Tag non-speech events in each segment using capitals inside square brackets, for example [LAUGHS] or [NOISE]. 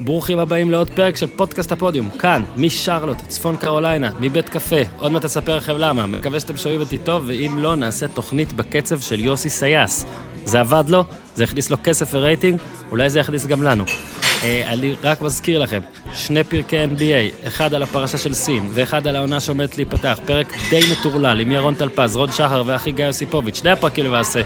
ברוכים הבאים לעוד פרק של פודקאסט הפודיום, כאן, משרלוט, צפון קרוליינה, מבית קפה, עוד מעט אספר לכם למה, מקווה שאתם שומעים אותי טוב, ואם לא, נעשה תוכנית בקצב של יוסי סייס. זה עבד לו, זה הכניס לו כסף ורייטינג, אולי זה יכניס גם לנו. אה, אני רק מזכיר לכם, שני פרקי NBA, אחד על הפרשה של סין, ואחד על העונה שעומדת להיפתח, פרק די מטורלל, עם ירון טלפז, רון שחר ואחי גיא יוסיפוביץ', שני הפרקים למעשה,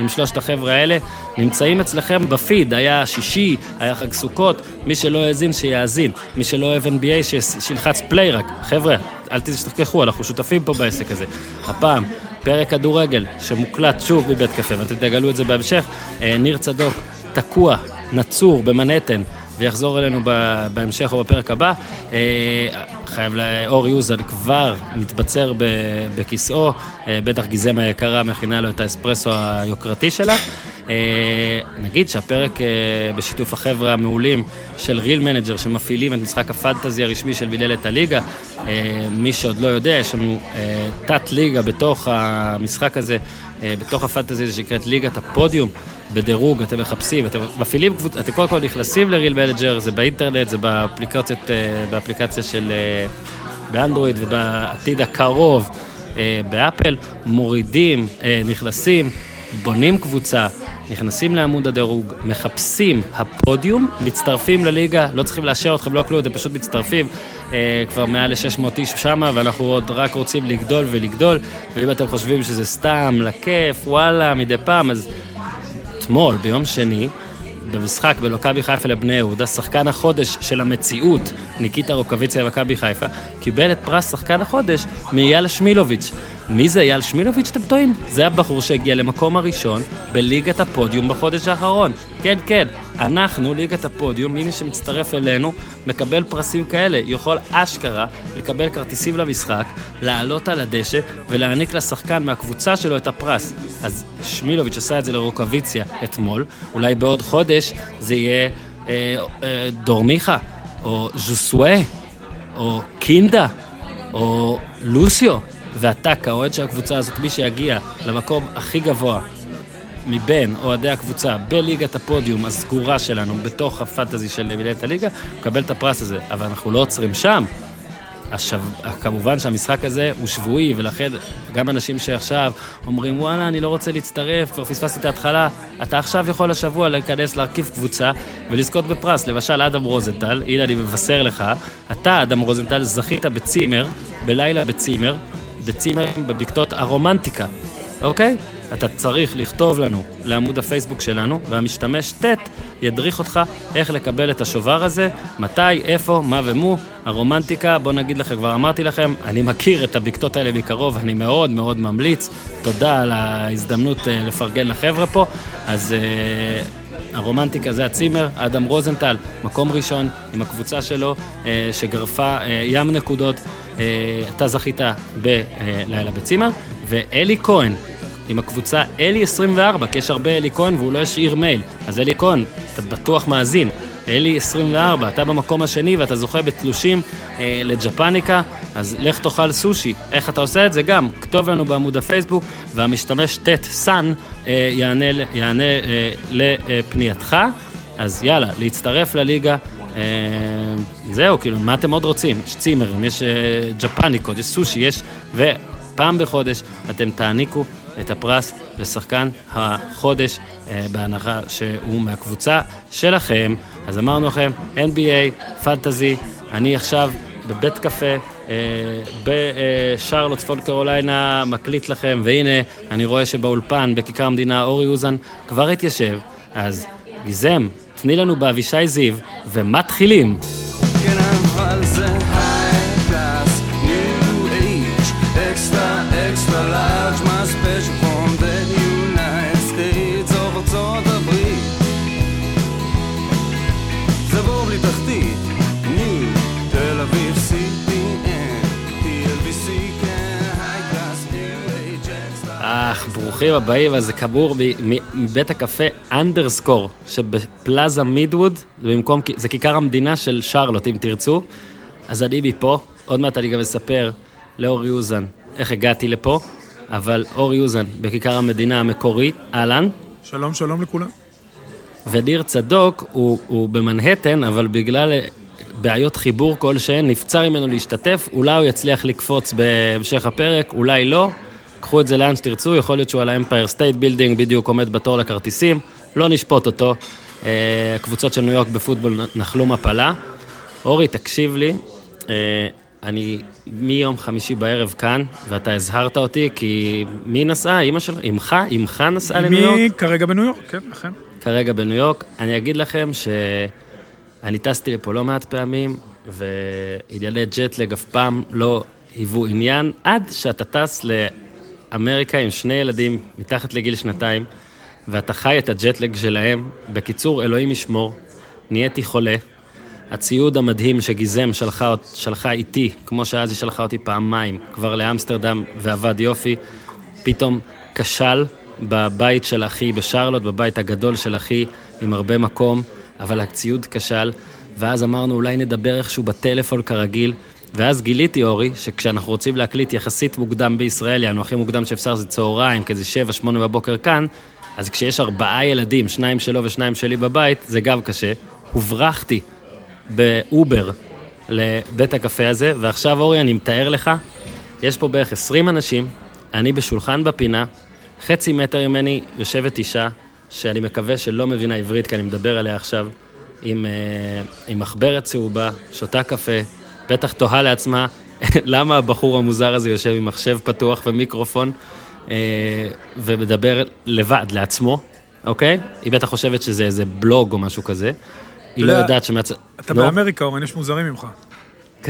עם שלושת החבר'ה האלה, נמצאים אצלכם בפיד, היה שישי, היה חג סוכות, מי שלא האזין שיאזין, מי שלא אוהב NBA שילחץ פליי רק. חבר'ה, אל תשתכחו, אנחנו שותפים פה בעסק הזה. הפעם, פרק כדורגל, שמוקלט שוב בבית קפה, ואתם תגלו את זה בהמשך, אה, ניר צדוק, תקוע, נצור במנהטן. ויחזור אלינו בהמשך או בפרק הבא. אה, חייב, ל- אור יוזן כבר מתבצר בכיסאו, אה, בטח גיזמה היקרה מכינה לו את האספרסו היוקרתי שלה. אה, נגיד שהפרק בשיתוף החבר'ה המעולים של Real Manager שמפעילים את משחק ה fantasy הרשמי של מנהלת הליגה. מי שעוד לא יודע, יש לנו תת-ליגה בתוך המשחק הזה, בתוך ה fantasy הזה שנקראת ליגת הפודיום. בדירוג, אתם מחפשים, אתם מפעילים קבוצה, אתם קודם כל נכנסים ל Real Manager, זה באינטרנט, זה באפליקציות, אה, באפליקציה של, אה, באנדרואיד ובעתיד הקרוב אה, באפל, מורידים, אה, נכנסים, בונים קבוצה, נכנסים לעמוד הדירוג, מחפשים הפודיום, מצטרפים לליגה, לא צריכים לאשר אתכם, לא כלום, אתם פשוט מצטרפים, אה, כבר מעל ל-600 איש שמה, ואנחנו עוד רק רוצים לגדול ולגדול, ואם אתם חושבים שזה סתם, לכיף, וואלה, מדי פעם, אז אתמול, ביום שני, במשחק במכבי חיפה לבני יהודה, שחקן החודש של המציאות, ניקיטה רוקוויציה במכבי חיפה, קיבל את פרס שחקן החודש מאייל שמילוביץ'. מי זה אייל שמילוביץ', אתם טועים? זה הבחור שהגיע למקום הראשון בליגת הפודיום בחודש האחרון. כן, כן, אנחנו, ליגת הפודיום, מי שמצטרף אלינו, מקבל פרסים כאלה. יכול אשכרה לקבל כרטיסים למשחק, לעלות על הדשא ולהעניק לשחקן מהקבוצה שלו את הפרס. אז שמילוביץ' עשה את זה לרוקוויציה אתמול, אולי בעוד חודש זה יהיה אה, אה, דורמיכה, או ז'וסואה, או קינדה, או לוסיו. ואתה, כאוהד של הקבוצה הזאת, מי שיגיע למקום הכי גבוה מבין אוהדי הקבוצה בליגת הפודיום הסגורה שלנו, בתוך הפנטזי של מנהלת הליגה, מקבל את הפרס הזה. אבל אנחנו לא עוצרים שם. עכשיו, כמובן שהמשחק הזה הוא שבועי, ולכן גם אנשים שעכשיו אומרים, וואלה, אני לא רוצה להצטרף, כבר פספסתי את ההתחלה, אתה עכשיו יכול השבוע להיכנס, להרכיב קבוצה ולזכות בפרס. למשל, אדם רוזנטל, הנה אני מבשר לך, אתה, אדם רוזנטל, זכית בצימר, בלילה בצימר, בצימרים בבקתות הרומנטיקה, אוקיי? אתה צריך לכתוב לנו לעמוד הפייסבוק שלנו, והמשתמש ט' ידריך אותך איך לקבל את השובר הזה, מתי, איפה, מה ומו, הרומנטיקה, בוא נגיד לכם, כבר אמרתי לכם, אני מכיר את הבקתות האלה מקרוב, אני מאוד מאוד ממליץ, תודה על ההזדמנות אה, לפרגן לחבר'ה פה, אז... אה, הרומנטיקה זה הצימר, אדם רוזנטל, מקום ראשון עם הקבוצה שלו, אה, שגרפה ים נקודות. אה, אתה זכית בלילה בצימר, ואלי כהן, עם הקבוצה אלי 24, כי יש הרבה אלי כהן והוא לא השאיר מייל. אז אלי כהן, אתה בטוח מאזין. אלי 24, אתה במקום השני ואתה זוכה בתלושים אה, לג'פניקה, אז לך תאכל סושי. איך אתה עושה את זה? גם, כתוב לנו בעמוד הפייסבוק, והמשתמש ט' סאן אה, יענה, יענה אה, לפנייתך. אז יאללה, להצטרף לליגה. אה, זהו, כאילו, מה אתם עוד רוצים? יש צימרים, יש אה, ג'פניקות, יש סושי, יש... ופעם בחודש אתם תעניקו את הפרס לשחקן החודש אה, בהנחה שהוא מהקבוצה שלכם. אז אמרנו לכם, NBA, פנטזי, אני עכשיו בבית קפה בשרלוט, צפון קרוליינה, מקליט לכם, והנה, אני רואה שבאולפן, בכיכר המדינה, אורי אוזן כבר התיישב, אז גיזם, תני לנו באבישי זיו, ומתחילים. כן, אבל זה ברוכים הבאים, אז זה כאמור מבית הקפה אנדרסקור שבפלאזה מידווד, במקום, זה כיכר המדינה של שרלוט, אם תרצו. אז אני מפה, עוד מעט אני גם אספר לאורי אוזן איך הגעתי לפה, אבל אורי אוזן בכיכר המדינה המקורי, אהלן, שלום, שלום לכולם. וניר צדוק הוא, הוא במנהטן, אבל בגלל בעיות חיבור כלשהן, נבצר ממנו להשתתף, אולי הוא יצליח לקפוץ בהמשך הפרק, אולי לא. קחו את זה לאן שתרצו, יכול להיות שהוא על ה Empire State Building, בדיוק עומד בתור לכרטיסים, לא נשפוט אותו. אה, הקבוצות של ניו יורק בפוטבול נחלו מפלה. אורי, תקשיב לי, אה, אני מיום חמישי בערב כאן, ואתה הזהרת אותי, כי מי נסעה? אמא שלך? אמך? אמך נסעה לניו יורק? מי כרגע בניו יורק, כן, אכן. כרגע בניו יורק. אני אגיד לכם שאני טסתי לפה לא מעט פעמים, וענייני ג'טלג אף פעם לא היוו עניין, עד שאתה טס לאמריקה עם שני ילדים מתחת לגיל שנתיים, ואתה חי את הג'טלג שלהם. בקיצור, אלוהים ישמור, נהייתי חולה. הציוד המדהים שגיזם שלחה, שלחה איתי, כמו שאז היא שלחה אותי פעמיים, כבר לאמסטרדם ועבד יופי, פתאום כשל בבית של אחי בשרלוט, בבית הגדול של אחי, עם הרבה מקום, אבל הציוד כשל, ואז אמרנו אולי נדבר איכשהו בטלפון כרגיל, ואז גיליתי, אורי, שכשאנחנו רוצים להקליט יחסית מוקדם בישראל, יענו הכי מוקדם שאפשר זה צהריים, כזה שבע, שמונה בבוקר כאן, אז כשיש ארבעה ילדים, שניים שלו ושניים שלי בבית, זה גם קשה. הוברחתי באובר לבית הקפה הזה, ועכשיו אורי, אני מתאר לך, יש פה בערך 20 אנשים, אני בשולחן בפינה, חצי מטר ממני יושבת אישה, שאני מקווה שלא מבינה עברית, כי אני מדבר עליה עכשיו, עם, אה, עם מחברת צהובה, שותה קפה, בטח תוהה לעצמה [LAUGHS] למה הבחור המוזר הזה יושב עם מחשב פתוח ומיקרופון, אה, ומדבר לבד, לעצמו, אוקיי? היא בטח חושבת שזה איזה בלוג או משהו כזה. היא לא יודע, יודעת שמצ... אתה נו? באמריקה, אורן, יש מוזרים ממך. [LAUGHS]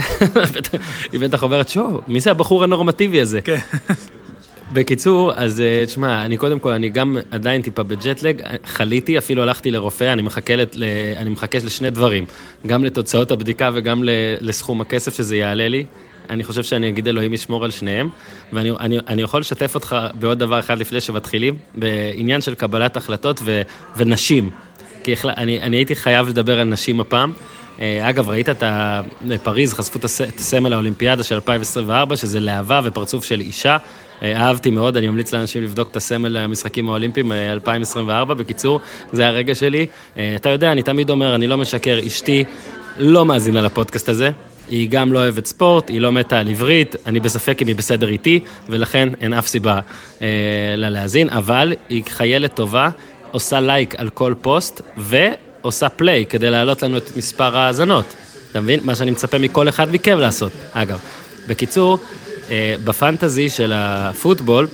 היא בטח אומרת, שואו, מי זה הבחור הנורמטיבי הזה? כן. [LAUGHS] בקיצור, אז אה, תשמע, אני קודם כל, אני גם עדיין טיפה בג'טלג, חליתי, אפילו הלכתי לרופא, אני מחכה, לשני דברים, גם לתוצאות הבדיקה וגם לסכום הכסף שזה יעלה לי. אני חושב שאני אגיד אלוהים ישמור על שניהם, ואני אני, אני יכול לשתף אותך בעוד דבר אחד לפני שמתחילים, בעניין של קבלת החלטות ו, ונשים. כי החל- אני, אני הייתי חייב לדבר על נשים הפעם. אה, אגב, ראית את. פריז, חשפו את הסמל האולימפיאדה של 2024, שזה להבה ופרצוף של אישה. אה, אהבתי מאוד, אני ממליץ לאנשים לבדוק את הסמל למשחקים האולימפיים אה, 2024. בקיצור, זה הרגע שלי. אה, אתה יודע, אני תמיד אומר, אני לא משקר, אשתי לא מאזינה לפודקאסט הזה. היא גם לא אוהבת ספורט, היא לא מתה על עברית, אני בספק אם היא בסדר איתי, ולכן אין אף סיבה אה, לה להאזין, אבל היא חיילת טובה, עושה לייק על כל פוסט, ועושה play כדי להעלות לנו את מספר ההאזנות. אתה מבין? מה שאני מצפה מכל אחד מכם לעשות, אגב. בקיצור, אה, בפנטזי של הפוטבול,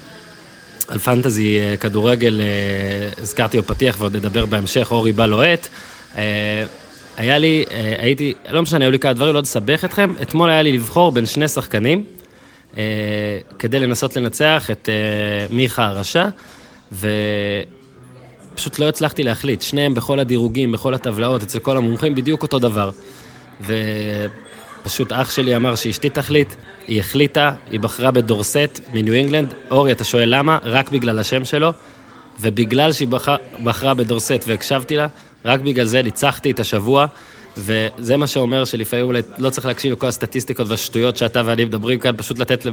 על פנטזי אה, כדורגל, אה, הזכרתי בפתיח ועוד נדבר בהמשך, אורי בא לוהט. אה, היה לי, אה, הייתי, לא משנה, היו לי כמה דברים, לא אסבך אתכם. אתמול היה לי לבחור בין שני שחקנים, אה, כדי לנסות לנצח את אה, מיכה הרשע, ופשוט לא הצלחתי להחליט. שניהם בכל הדירוגים, בכל הטבלאות, אצל כל המומחים, בדיוק אותו דבר. ופשוט אח שלי אמר שאשתי תחליט, היא החליטה, היא בחרה בדורסט מניו אינגלנד. אורי, אתה שואל למה? רק בגלל השם שלו, ובגלל שהיא בחרה, בחרה בדורסט והקשבתי לה, רק בגלל זה ניצחתי את השבוע, וזה מה שאומר שלפעמים אולי לא צריך להקשיב לכל הסטטיסטיקות והשטויות שאתה ואני מדברים כאן, פשוט לתת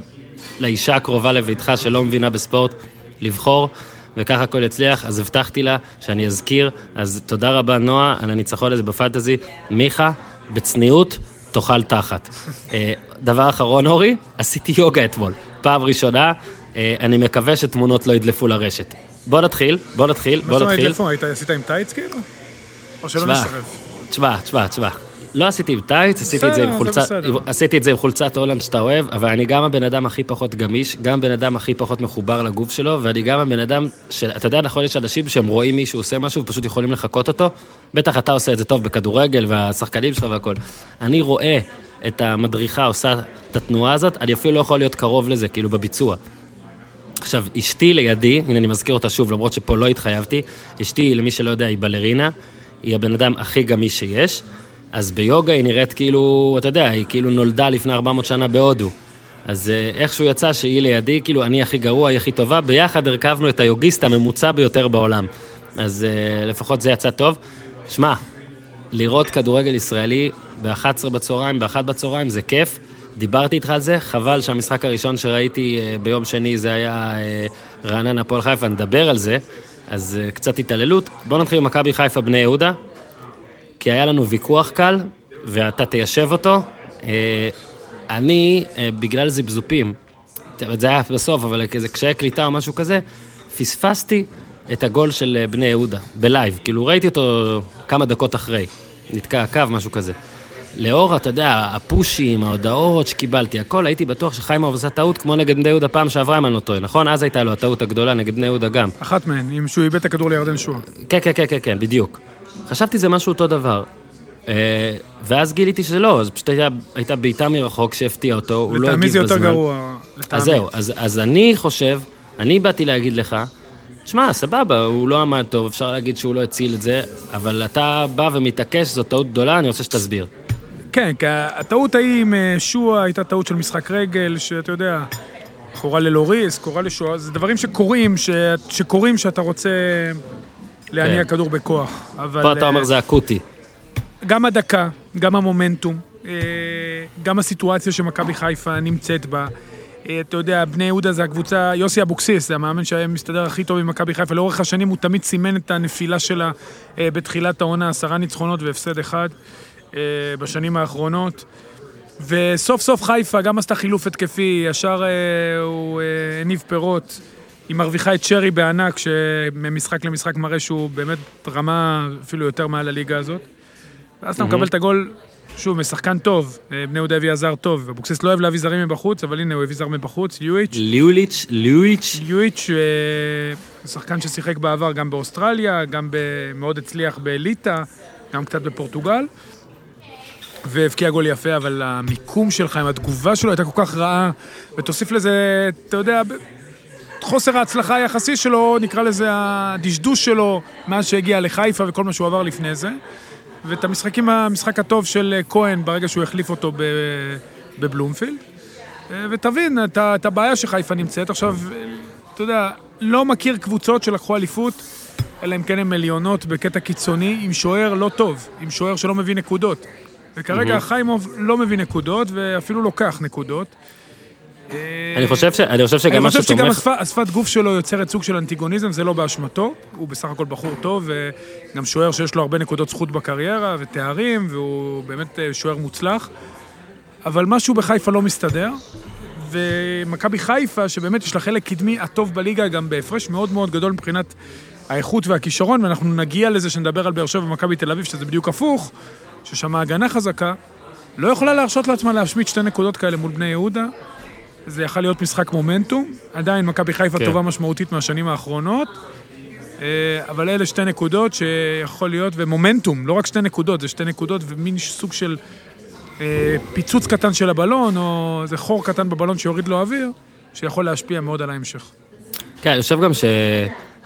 לאישה הקרובה לביתך שלא מבינה בספורט, לבחור. וככה הכל יצליח, אז הבטחתי לה שאני אזכיר, אז תודה רבה נועה על הניצחון הזה בפנטזי. מיכה, בצניעות, תאכל תחת. אה, דבר אחרון, אורי, עשיתי יוגה אתמול. פעם ראשונה, אה, אני מקווה שתמונות לא ידלפו לרשת. בוא נתחיל, בוא נתחיל, מה בוא זאת אומרת, נתחיל. איפה היית? עשית עם טייץ כאילו? או שלא נסרב? תשמע, תשמע, תשמע. לא עשיתי עם טייץ, עשיתי את זה עם חולצה. עשיתי את זה עם חולצת הולנד שאתה אוהב, אבל אני גם הבן אדם הכי פחות גמיש, גם בן אדם הכי פחות מחובר לגוף שלו, ואני גם הבן אדם. אתה יודע, נכון, יש אנשים שהם רואים מישהו עושה משהו ופשוט יכולים לחקות אותו, בטח אתה עושה את זה טוב בכדורגל והשחקנים שלך והכל. אני רואה את המדריכה עושה את התנועה הזאת, אני אפילו לא יכול להיות קרוב לזה, כאילו בביצוע. עכשיו, אשתי לידי, הנה אני מזכיר אותה שוב, למרות שפה לא התחייבתי, אשתי, למי שלא יודע, היא בלרינה, היא הבן אדם הכי גמיש שיש, אז ביוגה היא נראית כאילו, אתה יודע, היא כאילו נולדה לפני 400 שנה בהודו. אז אה, איכשהו יצא שהיא לידי, כאילו אני הכי גרוע, היא הכי טובה, ביחד הרכבנו את היוגיסט הממוצע ביותר בעולם. אז אה, לפחות זה יצא טוב. שמע, לראות כדורגל ישראלי ב-11 בצהריים, ב-1 בצהריים, זה כיף. דיברתי איתך על זה, חבל שהמשחק הראשון שראיתי אה, ביום שני זה היה רעננה הפועל חיפה, נדבר על זה. אז קצת התעללות. בואו נתחיל עם מכבי חיפה בני יהודה, כי היה לנו ויכוח קל, ואתה תיישב אותו. אה, אני, אה, בגלל זיבזופים, טוב, זה היה בסוף, אבל כזה קשיי קליטה או משהו כזה, פספסתי את הגול של אה, בני יהודה, בלייב. כאילו, ראיתי אותו כמה דקות אחרי. נתקע הקו, משהו כזה. לאור, אתה יודע, הפושים, ההודעות שקיבלתי, הכל, הייתי בטוח שחיימוב עשה טעות כמו נגד בני יהודה פעם שעברה, אם אני לא טועה, נכון? אז הייתה לו הטעות הגדולה נגד בני יהודה גם. אחת מהן, אם שהוא איבד את הכדור לירדן שועה. כן, כן, כן, כן, כן, בדיוק. חשבתי זה משהו אותו דבר. אה, ואז גיליתי שלא, אז פשוט הייתה, הייתה בעיטה מרחוק שהפתיעה אותו, הוא לא לטעמי הגיב זה בזמן. יותר גרוע. לטעמי. אז זהו, אז, אז אני חושב, אני באתי להגיד לך, שמע, סבבה, הוא לא עמד טוב, אפשר להגיד שהוא לא הציל את זה, אבל אתה בא ומתעקש, זו טעות גדולה, אני רוצה שתסביר. כן, כי הטעות ההיא עם אה, שועה הייתה טעות של משחק רגל, שאתה יודע, קורה ללוריס, קורה לשועה, זה דברים שקורים, ש... שקורים שאתה רוצה להניע כן. כדור בכוח. אבל פה אתה אה, אומר זה אקוטי. גם הדקה, גם המומנטום, אה, גם הסיטואציה שמכבי חיפה נמצאת בה. אה, אתה יודע, בני יהודה זה הקבוצה, יוסי אבוקסיס, זה המאמן שהיה מסתדר הכי טוב עם מכבי חיפה. לאורך השנים הוא תמיד סימן את הנפילה שלה אה, בתחילת העונה, עשרה ניצחונות והפסד אחד אה, בשנים האחרונות. וסוף סוף חיפה גם עשתה חילוף התקפי, ישר אה, הוא אה, הניב פירות. היא מרוויחה את שרי בענק, שממשחק למשחק מראה שהוא באמת רמה אפילו יותר מעל הליגה הזאת. ואז אתה מקבל את הגול, שוב, משחקן טוב, אה, בני יהודה הביא זר טוב, אבוקסיס לא אוהב להביא זרים מבחוץ, אבל הנה הוא הביא זר מבחוץ, ליואיץ'. ליוליץ', ליוליץ', ליואיץ', אה, שחקן ששיחק בעבר גם באוסטרליה, גם מאוד הצליח באליטה, גם קצת בפורטוגל. והבקיע גול יפה, אבל המיקום שלך עם התגובה שלו הייתה כל כך רעה, ותוסיף לזה, אתה יודע, חוסר ההצלחה היחסי שלו, נקרא לזה הדשדוש שלו, מאז שהגיע לחיפה וכל מה שהוא עבר לפני זה. ואת המשחקים, המשחק הטוב של כהן, ברגע שהוא החליף אותו בבלומפילד. אה, ותבין את את הבעיה שחיפה נמצאת. עכשיו, אה, אתה יודע, לא מכיר קבוצות שלקחו אליפות, אלא אם כן הן עליונות בקטע קיצוני, עם שוער לא טוב, עם שוער שלא מביא נקודות. וכרגע חיימוב לא מביא נקודות, ואפילו לוקח נקודות. אני חושב ש- אני חושב שגם אני חושב שגם שתומך... השפת, השפת גוף שלו יוצרת סוג של אנטיגוניזם, זה לא באשמתו. הוא בסך הכל בחור טוב, וגם שוער שיש לו הרבה נקודות זכות בקריירה, ותארים, והוא באמת אה, שוער מוצלח. אבל משהו בחיפה לא מסתדר, ומכבי חיפה, שבאמת יש לה חלק קדמי הטוב בליגה, גם בהפרש מאוד מאוד גדול מבחינת האיכות והכישרון, ואנחנו נגיע לזה שנדבר על באר שבע ומכבי תל אביב, שזה בדיוק הפוך, ששם ההגנה חזקה, לא יכולה להרשות לעצמה להשמיט שתי נקודות כאלה מול בני יהודה. זה יכול להיות משחק מומנטום, עדיין מכבי חיפה כן. טובה משמעותית מהשנים האחרונות, אה, אבל אלה שתי נקודות שיכול להיות, ומומנטום, לא רק שתי נקודות, זה שתי נקודות ומין סוג של אה, פיצוץ קטן של הבלון, או איזה חור קטן בבלון שיוריד לו אוויר, שיכול להשפיע מאוד על ההמשך. כן, אני חושב גם ש...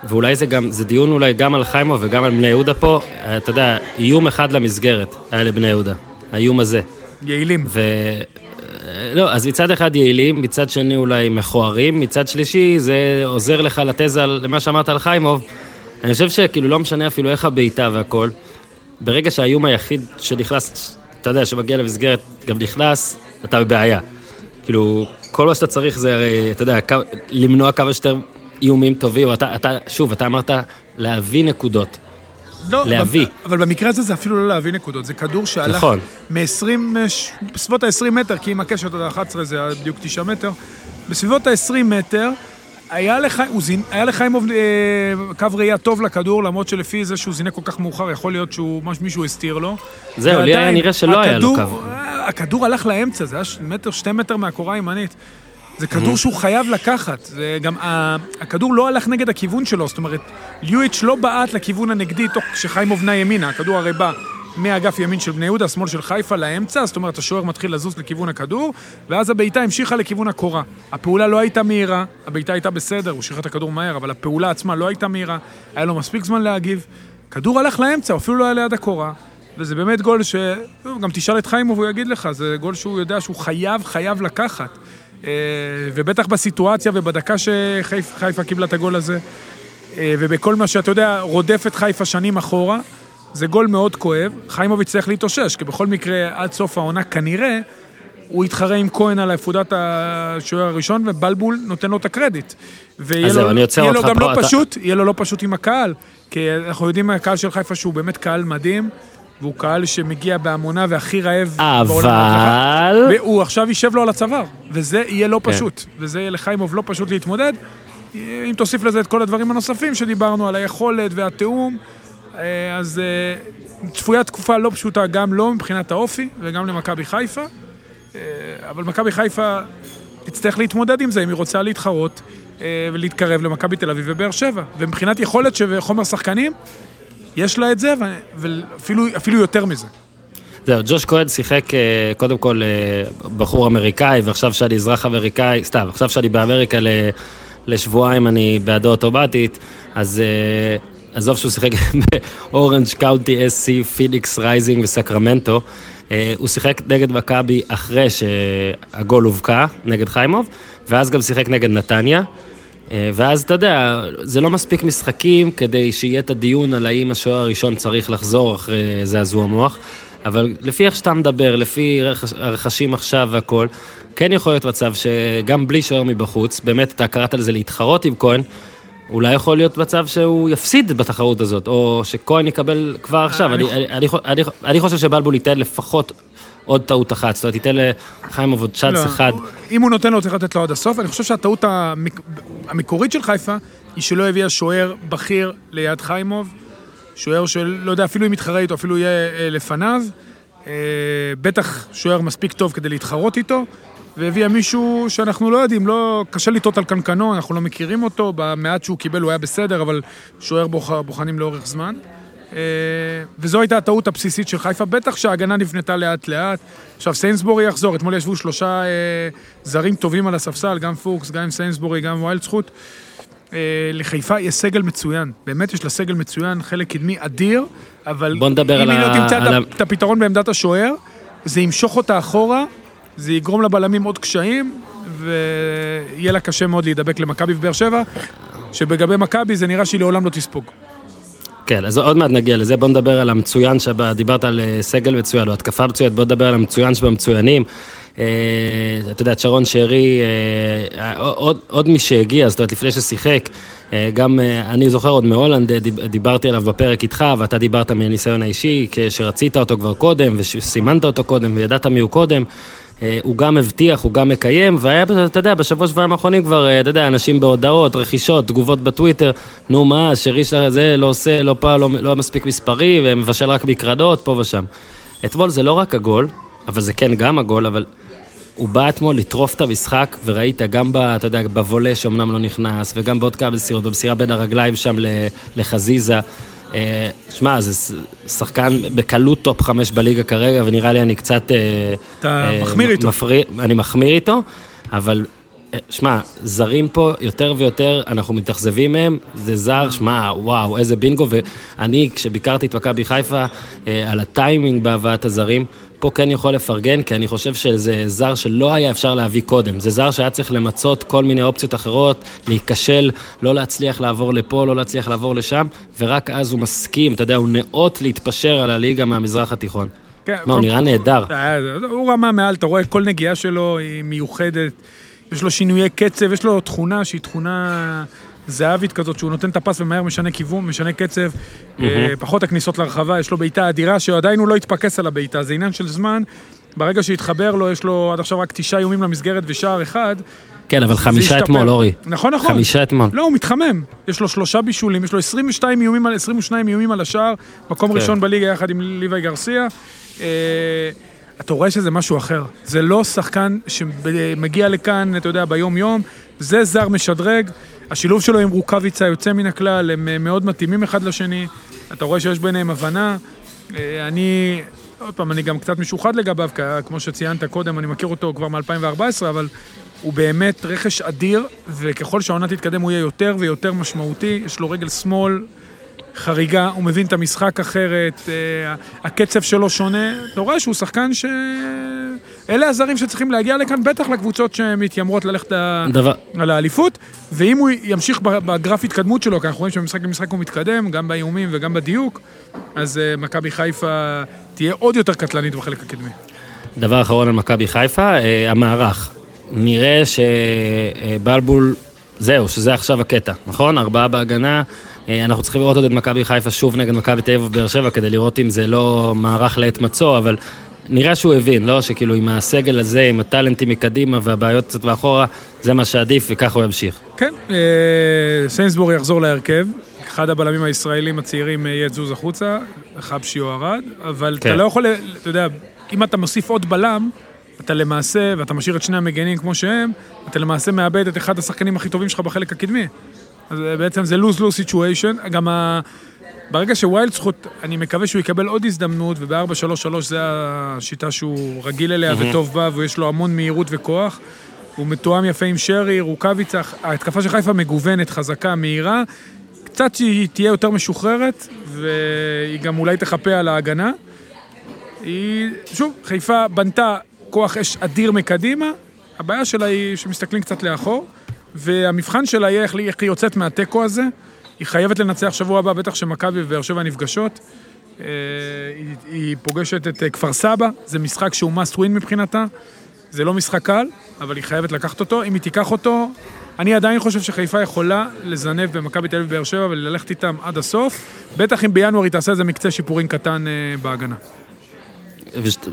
ואולי זה גם, זה דיון אולי גם על חיימו וגם על בני יהודה פה, אתה יודע, איום אחד למסגרת היה לבני יהודה, האיום הזה. יעילים. ו... לא, אז מצד אחד יעילים, מצד שני אולי מכוערים, מצד שלישי זה עוזר לך לתזה למה שאמרת על חיימוב. אני חושב שכאילו לא משנה אפילו איך הבעיטה והכל, ברגע שהאיום היחיד שנכנס, אתה יודע, שמגיע למסגרת, גם נכנס, אתה בבעיה. כאילו, כל מה שאתה צריך זה, אתה יודע, למנוע כמה שיותר איומים טובים, אתה, אתה, שוב, אתה אמרת להביא נקודות. לא, להביא. אבל, אבל במקרה הזה זה אפילו לא להביא נקודות, זה כדור שהלך נכון. מ-20, בסביבות ה-20 מטר, כי עם הקשת עד ה-11 זה היה בדיוק 9 מטר, בסביבות ה-20 מטר, היה לך, הוא זין, היה לחיימוב אה, קו ראייה טוב לכדור, למרות שלפי זה שהוא זינק כל כך מאוחר, יכול להיות שהוא, מש- מישהו הסתיר לו. זהו, לי היה נראה שלא היה לו הכדור- קו. אה, הכדור הלך לאמצע, זה היה מטר, שתי מטר מהקורה הימנית. זה כדור שהוא חייב לקחת. זה גם, ה- הכדור לא הלך נגד הכיוון שלו, זאת אומרת, ליואיץ' לא בעט לכיוון הנגדי תוך שחיימוב נע ימינה, הכדור הרי בא מאגף ימין של בני יהודה, שמאל של חיפה לאמצע, זאת אומרת, השוער מתחיל לזוז לכיוון הכדור, ואז הבעיטה המשיכה לכיוון הקורה. הפעולה לא הייתה מהירה, הבעיטה הייתה בסדר, הוא שחרר את הכדור מהר, אבל הפעולה עצמה לא הייתה מהירה, היה לו מספיק זמן להגיב. כדור הלך לאמצע, אפילו לא היה ליד הקורה. וזה באמת גול ש... גם תשאל את חיימוב, הוא יגיד לך, זה גול שהוא יודע שהוא חייב, חייב לקחת. אה, ובטח בסיטואציה ובדקה שחיפה קיבלה את הגול הזה, אה, ובכל מה שאתה יודע, רודף את חיפה שנים אחורה, זה גול מאוד כואב. חיימוביץ' צריך להתאושש, כי בכל מקרה, עד סוף העונה כנראה, הוא יתחרה עם כהן על עפודת השוער הראשון, ובלבול נותן לו את הקרדיט. ויהיה לו, יהיה לו גם פה, לא אתה- פשוט, יהיה לו לא פשוט עם הקהל, כי אנחנו יודעים מהקהל של חיפה שהוא באמת קהל מדהים, והוא קהל שמגיע בהמונה והכי רעב בעולם ההצלחה. אבל... והוא עכשיו יישב לו על הצוואר, וזה יהיה לא כן. פשוט. וזה יהיה לחיימוב לא פשוט להתמודד. אם תוסיף לזה את כל הדברים הנוספים שדיברנו, על היכולת והתיאום, אה, אז אה, צפויה תקופה לא פשוטה, גם לא מבחינת האופי וגם למכבי חיפה. אה, אבל מכבי חיפה תצטרך להתמודד עם זה אם היא רוצה להתחרות ולהתקרב למכבי תל אביב ובאר שבע. ומבחינת יכולת וחומר שחקנים, יש לה את זה, ואפילו אפילו יותר מזה. זהו, ג'וש כהן שיחק אה, קודם כל אה, בחור אמריקאי, ועכשיו שאני אזרח אמריקאי, סתם, עכשיו שאני באמריקה לשבועיים אני בעדו אוטומטית, אז אה, עזוב שהוא שיחק [LAUGHS] ב Orange County SC, Phoenix Rising וסקרמנטו. הוא שיחק נגד מכבי אחרי שהגול הובקע, נגד חיימוב, ואז גם שיחק נגד נתניה. אה, ואז אתה יודע, זה לא מספיק משחקים כדי שיהיה את הדיון על האם השוער הראשון צריך לחזור אחרי זעזוע מוח, אבל לפי איך שאתה מדבר, לפי רכש, הרכשים עכשיו והכל, כן יכול להיות מצב שגם בלי שוער מבחוץ, באמת אתה קראת לזה להתחרות עם כהן, אולי יכול להיות מצב שהוא יפסיד בתחרות הזאת, או שכהן יקבל כבר עכשיו. אני, אני, אני, אני, אני חושב שבלבול ייתן לפחות עוד טעות אחת, זאת אומרת, ייתן לחיימוב עוד צ'אנס לא, אחד. אם הוא נותן לו, צריך לתת לו עד הסוף. אני חושב שהטעות המק... המקורית של חיפה היא שלא הביאה שוער בכיר ליד חיימוב, שוער שלא יודע אפילו אם יתחרה איתו, אפילו יהיה אה, לפניו. אה, בטח שוער מספיק טוב כדי להתחרות איתו, והביאה מישהו שאנחנו לא יודעים, לא... קשה לטעות על קנקנו, אנחנו לא מכירים אותו, במעט שהוא קיבל הוא היה בסדר, אבל שוער בוח... בוחנים לאורך זמן. אה, וזו הייתה הטעות הבסיסית של חיפה, בטח שההגנה נבנתה לאט לאט. עכשיו סיינסבורי יחזור, אתמול ישבו שלושה אה, זרים טובים על הספסל, גם פוקס, גם סיינסבורי, גם ויילדסחוט. אה, לחיפה יש סגל מצוין, באמת יש לה סגל מצוין, חלק קדמי אדיר, אבל אם היא לא תמצא את הפתרון בעמדת השוער, זה ימשוך אותה אחורה, זה יגרום לבלמים עוד קשיים, ויהיה לה קשה מאוד להידבק למכבי בבאר שבע, שבגבי מכבי זה נראה שהיא לעולם לא תספוג. כן, אז עוד מעט נגיע לזה, בוא נדבר על המצוין שבה, דיברת על אה, סגל מצוין או התקפה מצוינת, בוא נדבר על המצוין שבמצוינים. אה, אתה יודע, שרון שרי, אה, עוד, עוד מי שהגיע, זאת אומרת, לפני ששיחק, אה, גם אה, אני זוכר עוד מהולנד, אה, דיב- דיברתי עליו בפרק איתך, ואתה דיברת מהניסיון האישי, כשרצית אותו כבר קודם, וסימנת אותו קודם, וידעת מי הוא קודם. אה, הוא גם הבטיח, הוא גם מקיים, והיה, אתה יודע, בשבוע שבועיים האחרונים כבר, אה, אתה יודע, אנשים בהודעות, רכישות, תגובות בטוויטר, נו מה, שרי של זה לא עושה, לא פעל, לא, לא מספיק מספרי, ומבשל רק מקרדות, פה ושם. אתמול זה לא רק הגול, אבל זה כן גם הגול, אבל הוא בא אתמול לטרוף את המשחק, וראית גם, ב, אתה יודע, בוולה שאומנם לא נכנס, וגם בעוד כמה מסירות, במסירה בין הרגליים שם לחזיזה. אה, שמע, זה שחקן בקלות טופ חמש בליגה כרגע, ונראה לי אני קצת... אה, אתה אה, מחמיר איתו. אני מחמיר איתו, אבל... שמע, זרים פה יותר ויותר, אנחנו מתאכזבים מהם, זה זר, שמע, וואו, איזה בינגו, ואני, כשביקרתי את מכבי חיפה, על הטיימינג בהבאת הזרים, פה כן יכול לפרגן, כי אני חושב שזה זר שלא היה אפשר להביא קודם. זה זר שהיה צריך למצות כל מיני אופציות אחרות, להיכשל, לא להצליח לעבור לפה, לא להצליח לעבור לשם, ורק אז הוא מסכים, אתה יודע, הוא נאות להתפשר על הליגה מהמזרח התיכון. כן, מה, הוא נראה נהדר. אה, הוא רמה מעל, אתה רואה, כל נגיעה שלו היא מיוחדת, יש לו שינויי קצב, יש לו תכונה שהיא תכונה זהבית כזאת, שהוא נותן את הפס ומהר משנה כיוון, משנה קצב, אה, פחות הכניסות לרחבה, יש לו בעיטה אדירה, שעדיין הוא לא התפקס על הבעיטה, זה עניין של זמן. ברגע שהתחבר לו, יש לו עד עכשיו רק תשעה איומים למסגרת ושער אחד. כן, אבל חמישה. אתמול, אורי. נכון, נכון. חמישה אתמול. לא, הוא מתחמם. יש לו שלושה בישולים, יש לו 22 איומים על, 22 איומים על השער, מקום כן. ראשון בליגה יחד עם ליוואי גרסיה. אה, אתה רואה שזה משהו אחר. זה לא שחקן שמגיע לכאן, אתה יודע, ביום-יום, זה זר משדרג. השילוב שלו עם רוקאביצה יוצא מן הכלל, הם אה, מאוד מתאימים אחד לשני. אתה רואה שיש ביניהם הבנה. אה, אני, עוד פעם, אני גם קצת משוחד לגביו, כי כמו שציינת קודם, אני מכיר אותו כבר מ-2014, אבל הוא באמת רכש אדיר, וככל שהעונה תתקדם הוא יהיה יותר ויותר משמעותי. יש לו רגל שמאל חריגה, הוא מבין את המשחק אחרת, אה, הקצב שלו שונה. אתה רואה שהוא שחקן ש... אלה הזרים שצריכים להגיע לכאן, בטח לקבוצות שמתיימרות ללכת דבר, על האליפות, ואם הוא ימשיך בגרף התקדמות שלו, כי אנחנו רואים שמשחק למשחק הוא מתקדם, גם באיומים וגם בדיוק, אז אה, מכבי חיפה תהיה עוד יותר קטלנית בחלק הקדמי. דבר אחרון על מכבי חיפה, אה, המערך. נראה שבלבול, זהו, שזה עכשיו הקטע, נכון? ארבעה בהגנה. אה, אנחנו צריכים לראות עוד את מכבי חיפה שוב נגד מכבי תל אביב ובאר שבע כדי לראות אם זה לא מערך לעת מצוא, אבל נראה שהוא הבין, לא? שכאילו עם הסגל הזה, עם הטאלנטים מקדימה והבעיות קצת מאחורה, זה מה שעדיף וככה הוא ימשיך. כן, אה, סיינסבורג יחזור להרכב. אחד הבלמים הישראלים הצעירים אה, יהיה תזוז החוצה, חבשי או ארד, אבל כן. אתה לא יכול, אתה יודע, אם אתה מוסיף עוד בלם, אתה למעשה, ואתה משאיר את שני המגנים כמו שהם, אתה למעשה מאבד את אחד השחקנים הכי טובים שלך בחלק הקדמי. אז אה, בעצם זה lose-lose situation. גם ה... ברגע שוויילד זכות, אני מקווה שהוא יקבל עוד הזדמנות, וב-4-3-3 זה השיטה שהוא רגיל אליה וטוב בה, ויש לו המון מהירות וכוח. הוא מתואם יפה עם שרי, רוקאביצה, ההתקפה של חיפה מגוונת, חזקה, מהירה. קצת שהיא תהיה יותר משוחררת, והיא גם אולי תחפה על ההגנה. היא, שוב, חיפה בנתה כוח אש אדיר מקדימה, הבעיה שלה היא שמסתכלים קצת לאחור, והמבחן שלה יהיה איך היא יוצאת מהתיקו הזה. היא חייבת לנצח שבוע הבא, בטח שמכבי ובאר שבע נפגשות. אה, היא, היא פוגשת את אה, כפר סבא, זה משחק שהוא must win מבחינתה. זה לא משחק קל, אבל היא חייבת לקחת אותו. אם היא תיקח אותו, אני עדיין חושב שחיפה יכולה לזנב במכבי תל אביב ובאר שבע וללכת איתם עד הסוף. בטח אם בינואר היא תעשה איזה מקצה שיפורים קטן אה, בהגנה.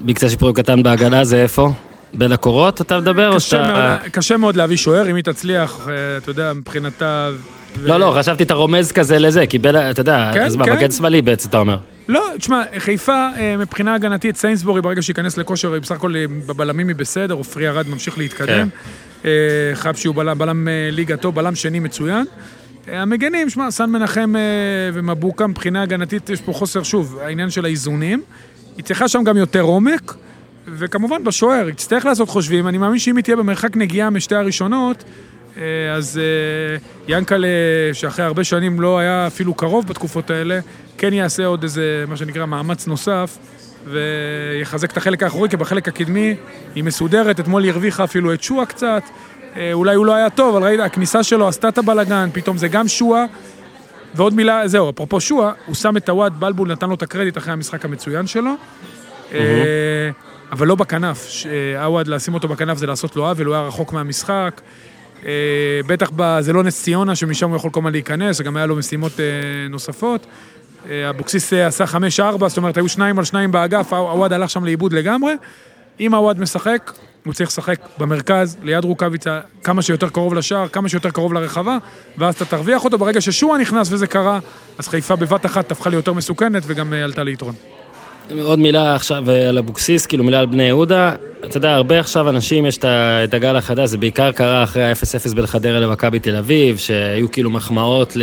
מקצה שיפורים קטן בהגנה זה איפה? בין הקורות אתה מדבר? או קשה שאתה... מאוד, קשה מאוד להביא שוער, אם היא תצליח, אה, אתה יודע, מבחינתה... ו- לא, לא, חשבתי אתה רומז כזה לזה, כי בין, אתה יודע, כן, אז מה, כן. מגן שמאלי בעצם אתה אומר. לא, תשמע, חיפה אה, מבחינה הגנתית, סיינסבורי ברגע שייכנס לכושר, היא בסך הכל אה, בבלמים היא בסדר, עופרי ארד ממשיך להתקדם. אה, חבשי הוא בלם, בלם ליגה טוב, בלם שני מצוין. המגנים, שמע, סן מנחם ומבוקה, מבחינה הגנתית יש פה חוסר, שוב, העניין של האיזונים. היא צריכה שם גם יותר עומק, וכמובן בשוער, היא תצטרך לעשות חושבים, אני מאמין שאם היא תהיה במרחק נגיעה משתי הראשונות, אה, אז אה, ינקלה, שאחרי הרבה שנים לא היה אפילו קרוב בתקופות האלה, כן יעשה עוד איזה, מה שנקרא, מאמץ נוסף, ויחזק את החלק האחורי, כי בחלק הקדמי היא מסודרת, אתמול היא הרוויחה אפילו את שועה קצת, אה, אולי הוא לא היה טוב, אבל ראית, הכניסה שלו עשתה את הבלגן, פתאום זה גם שועה. ועוד מילה, זהו, אפרופו שועה, הוא שם את הוואט, בלבול נתן לו את הקרדיט אחרי המשחק המצוין שלו. אה, אבל לא בכנף. אה, עווד, לשים אותו בכנף זה לעשות לו עוול, הוא היה רחוק מהמשחק. אה, בטח ב- זה לא נס ציונה, שמשם הוא יכול כל הזמן להיכנס, גם היה לו משימות אה, נוספות. אבוקסיס עשה 5-4, זאת אומרת, היו שניים על שניים באגף, עווד הלך שם לאיבוד לגמרי. אם עווד משחק, הוא צריך לשחק במרכז, ליד רוקאביצה, כמה שיותר קרוב לשער, כמה שיותר קרוב לרחבה, ואז אתה תרוויח אותו. ברגע ששועה נכנס וזה קרה, אז חיפה בבת אחת הפכה ליותר מסוכנת וגם עלתה ליתרון. עוד מילה עכשיו אה, על אבוקסיס, כאילו מילה על בני יהודה. אתה יודע, הרבה עכשיו אנשים, יש את הגל החדש, זה בעיקר קרה אחרי ה-0-0 בין חדרה למכבי תל אביב, שהיו כאילו מחמאות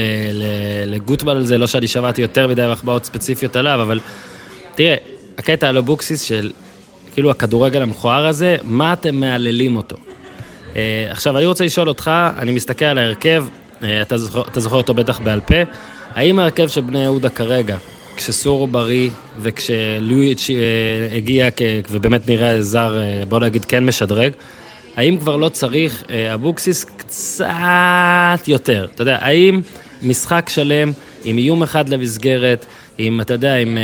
לגוטבל על זה, לא שאני שמעתי יותר מדי מחמאות ספציפיות עליו, אבל תראה, הקטע על אבוקסיס של כאילו הכדורגל המכוער הזה, מה אתם מהללים אותו? אה, עכשיו, אני רוצה לשאול אותך, אני מסתכל על ההרכב, אה, אתה זוכר, אתה זוכר אותו בטח בעל פה, האם ההרכב של בני יהודה כרגע, כשסורו בריא וכשלואיץ' אה, הגיע, ובאמת נראה זר, אה, בוא נגיד כן משדרג, האם כבר לא צריך אה, אבוקסיס קצת יותר? אתה יודע, האם משחק שלם עם איום אחד למסגרת, עם, אתה יודע, עם,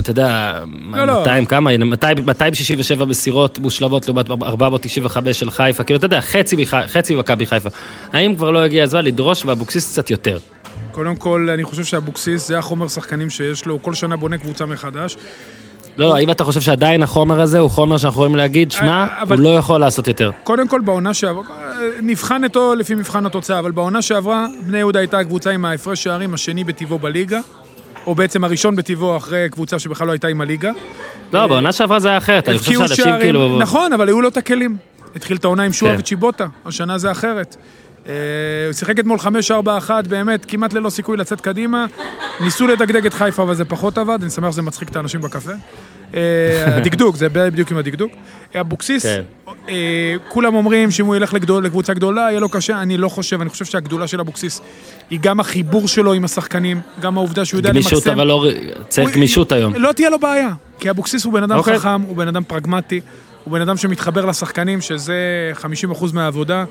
אתה יודע, לא, לא. 200 כמה, 200 267 מסירות מושלמות לעומת 495 של חיפה, כאילו, אתה יודע, חצי ממכבי חיפה. האם כבר לא הגיע הזמן לדרוש מאבוקסיס קצת יותר? קודם כל, אני חושב שאבוקסיס זה החומר שחקנים שיש לו, הוא כל שנה בונה קבוצה מחדש. לא, לא, האם אתה חושב שעדיין החומר הזה הוא חומר שאנחנו יכולים להגיד, שמע, אה, הוא לא יכול לעשות יותר. קודם כל, בעונה שעברה, נבחן אותו לפי מבחן התוצאה, אבל בעונה שעברה, בני יהודה הייתה הקבוצה עם ההפרש שערים השני בטבעו בליגה, או בעצם הראשון בטבעו אחרי קבוצה שבכלל לא הייתה עם הליגה. לא, בעונה שעברה זה היה אחרת, אני חושב שאנשים כאילו... נכון, אבל היו לו את הכלים. התחיל את העונה עם שועה כן. וצ'יבוטה, השנה זה אחרת. אה, הוא שיחק אתמול 5-4-1, באמת, כמעט ללא סיכוי לצאת קדימה. ניסו לדגדג את חיפה, אבל זה פחות עבד, אני שמח שזה מצחיק את האנשים בקפה. אה, הדקדוק, זה בדיוק עם הדקדוק. אבוקסיס, כן. אה, כולם אומרים שאם הוא ילך לגדול, לקבוצה גדולה, יהיה לו קשה, אני לא חושב, אני חושב שהגדולה של אבוקסיס היא גם החיבור שלו עם השחקנים, גם העובדה שהוא יודע למקסם. גמישות, אבל לא... צריך גמישות היום. לא תהיה לו בעיה, כי אבוקסיס הוא בן אדם אוקיי. חכם, הוא בן אדם פרגמטי, הוא בן אדם שמתחבר לשחקנים, שזה 50% מהעבודה.